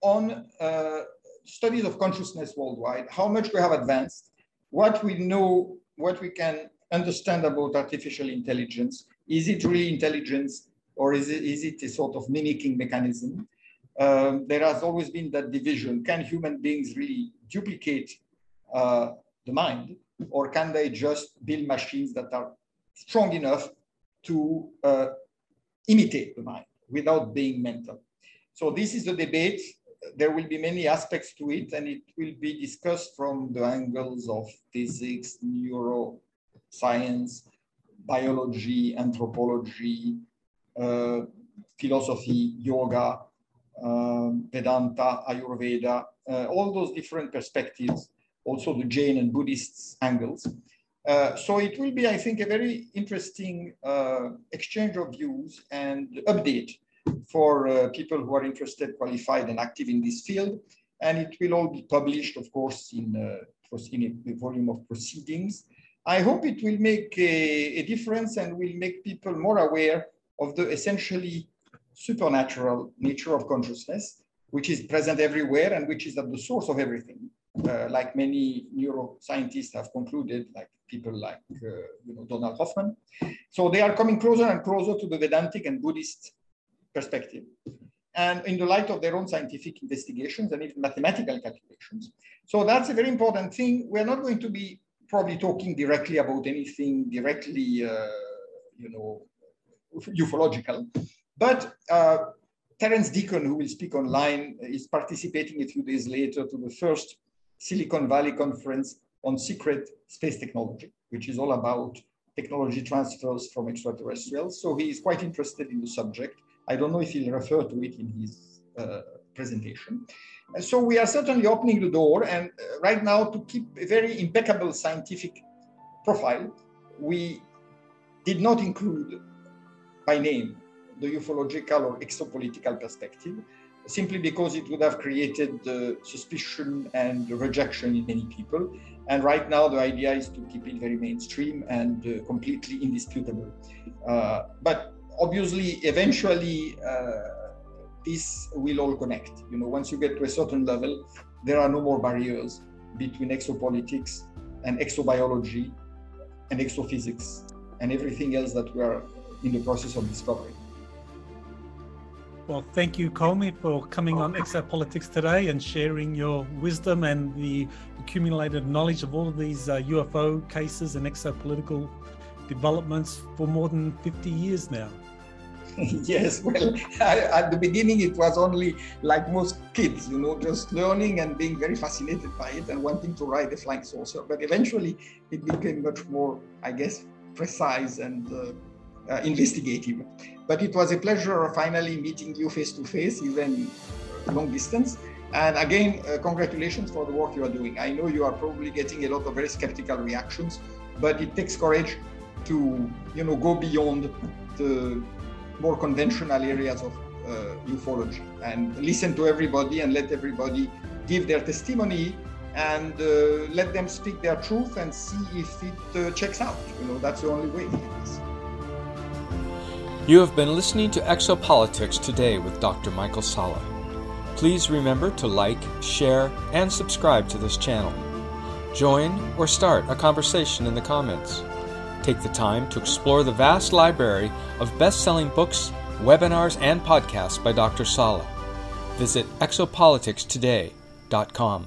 on uh, studies of consciousness worldwide, how much we have advanced, what we know, what we can understand about artificial intelligence. Is it really intelligence or is it, is it a sort of mimicking mechanism? Um, there has always been that division. Can human beings really duplicate uh, the mind, or can they just build machines that are strong enough to uh, imitate the mind without being mental? So this is the debate. There will be many aspects to it, and it will be discussed from the angles of physics, neuroscience, biology, anthropology, uh, philosophy, yoga, uh, Vedanta, Ayurveda, uh, all those different perspectives also the Jain and Buddhist angles. Uh, so it will be, I think, a very interesting uh, exchange of views and update for uh, people who are interested, qualified, and active in this field. And it will all be published, of course, in, uh, in a volume of proceedings. I hope it will make a, a difference and will make people more aware of the essentially supernatural nature of consciousness, which is present everywhere and which is at the source of everything uh, like many neuroscientists have concluded, like people like uh, you know Donald Hoffman. So they are coming closer and closer to the Vedantic and Buddhist perspective. And in the light of their own scientific investigations and even mathematical calculations. So that's a very important thing. We're not going to be probably talking directly about anything directly, uh, you know, ufological, but uh, Terence Deacon, who will speak online, is participating a few days later to the first Silicon Valley conference on secret space technology, which is all about technology transfers from extraterrestrials. So he is quite interested in the subject. I don't know if he'll refer to it in his uh, presentation. So we are certainly opening the door. And uh, right now, to keep a very impeccable scientific profile, we did not include by name the ufological or exopolitical perspective, simply because it would have created suspicion and rejection in many people. And right now, the idea is to keep it very mainstream and uh, completely indisputable. Uh, but obviously, eventually, uh, this will all connect. You know, once you get to a certain level, there are no more barriers between exopolitics and exobiology and exophysics and everything else that we are in the process of discovering. Well, thank you, Côme, for coming on Exopolitics today and sharing your wisdom and the accumulated knowledge of all of these uh, UFO cases and exopolitical developments for more than 50 years now. yes, well, I, at the beginning it was only like most kids, you know, just learning and being very fascinated by it and wanting to ride a flying saucer. But eventually it became much more, I guess, precise and uh, uh, investigative. But it was a pleasure finally meeting you face to face, even long distance. And again, uh, congratulations for the work you are doing. I know you are probably getting a lot of very skeptical reactions, but it takes courage to, you know, go beyond the more conventional areas of uh, ufology and listen to everybody and let everybody give their testimony and uh, let them speak their truth and see if it uh, checks out. You know, that's the only way. You have been listening to Exopolitics today with Dr. Michael Salla. Please remember to like, share, and subscribe to this channel. Join or start a conversation in the comments. Take the time to explore the vast library of best selling books, webinars, and podcasts by Dr. Salla. Visit exopoliticstoday.com.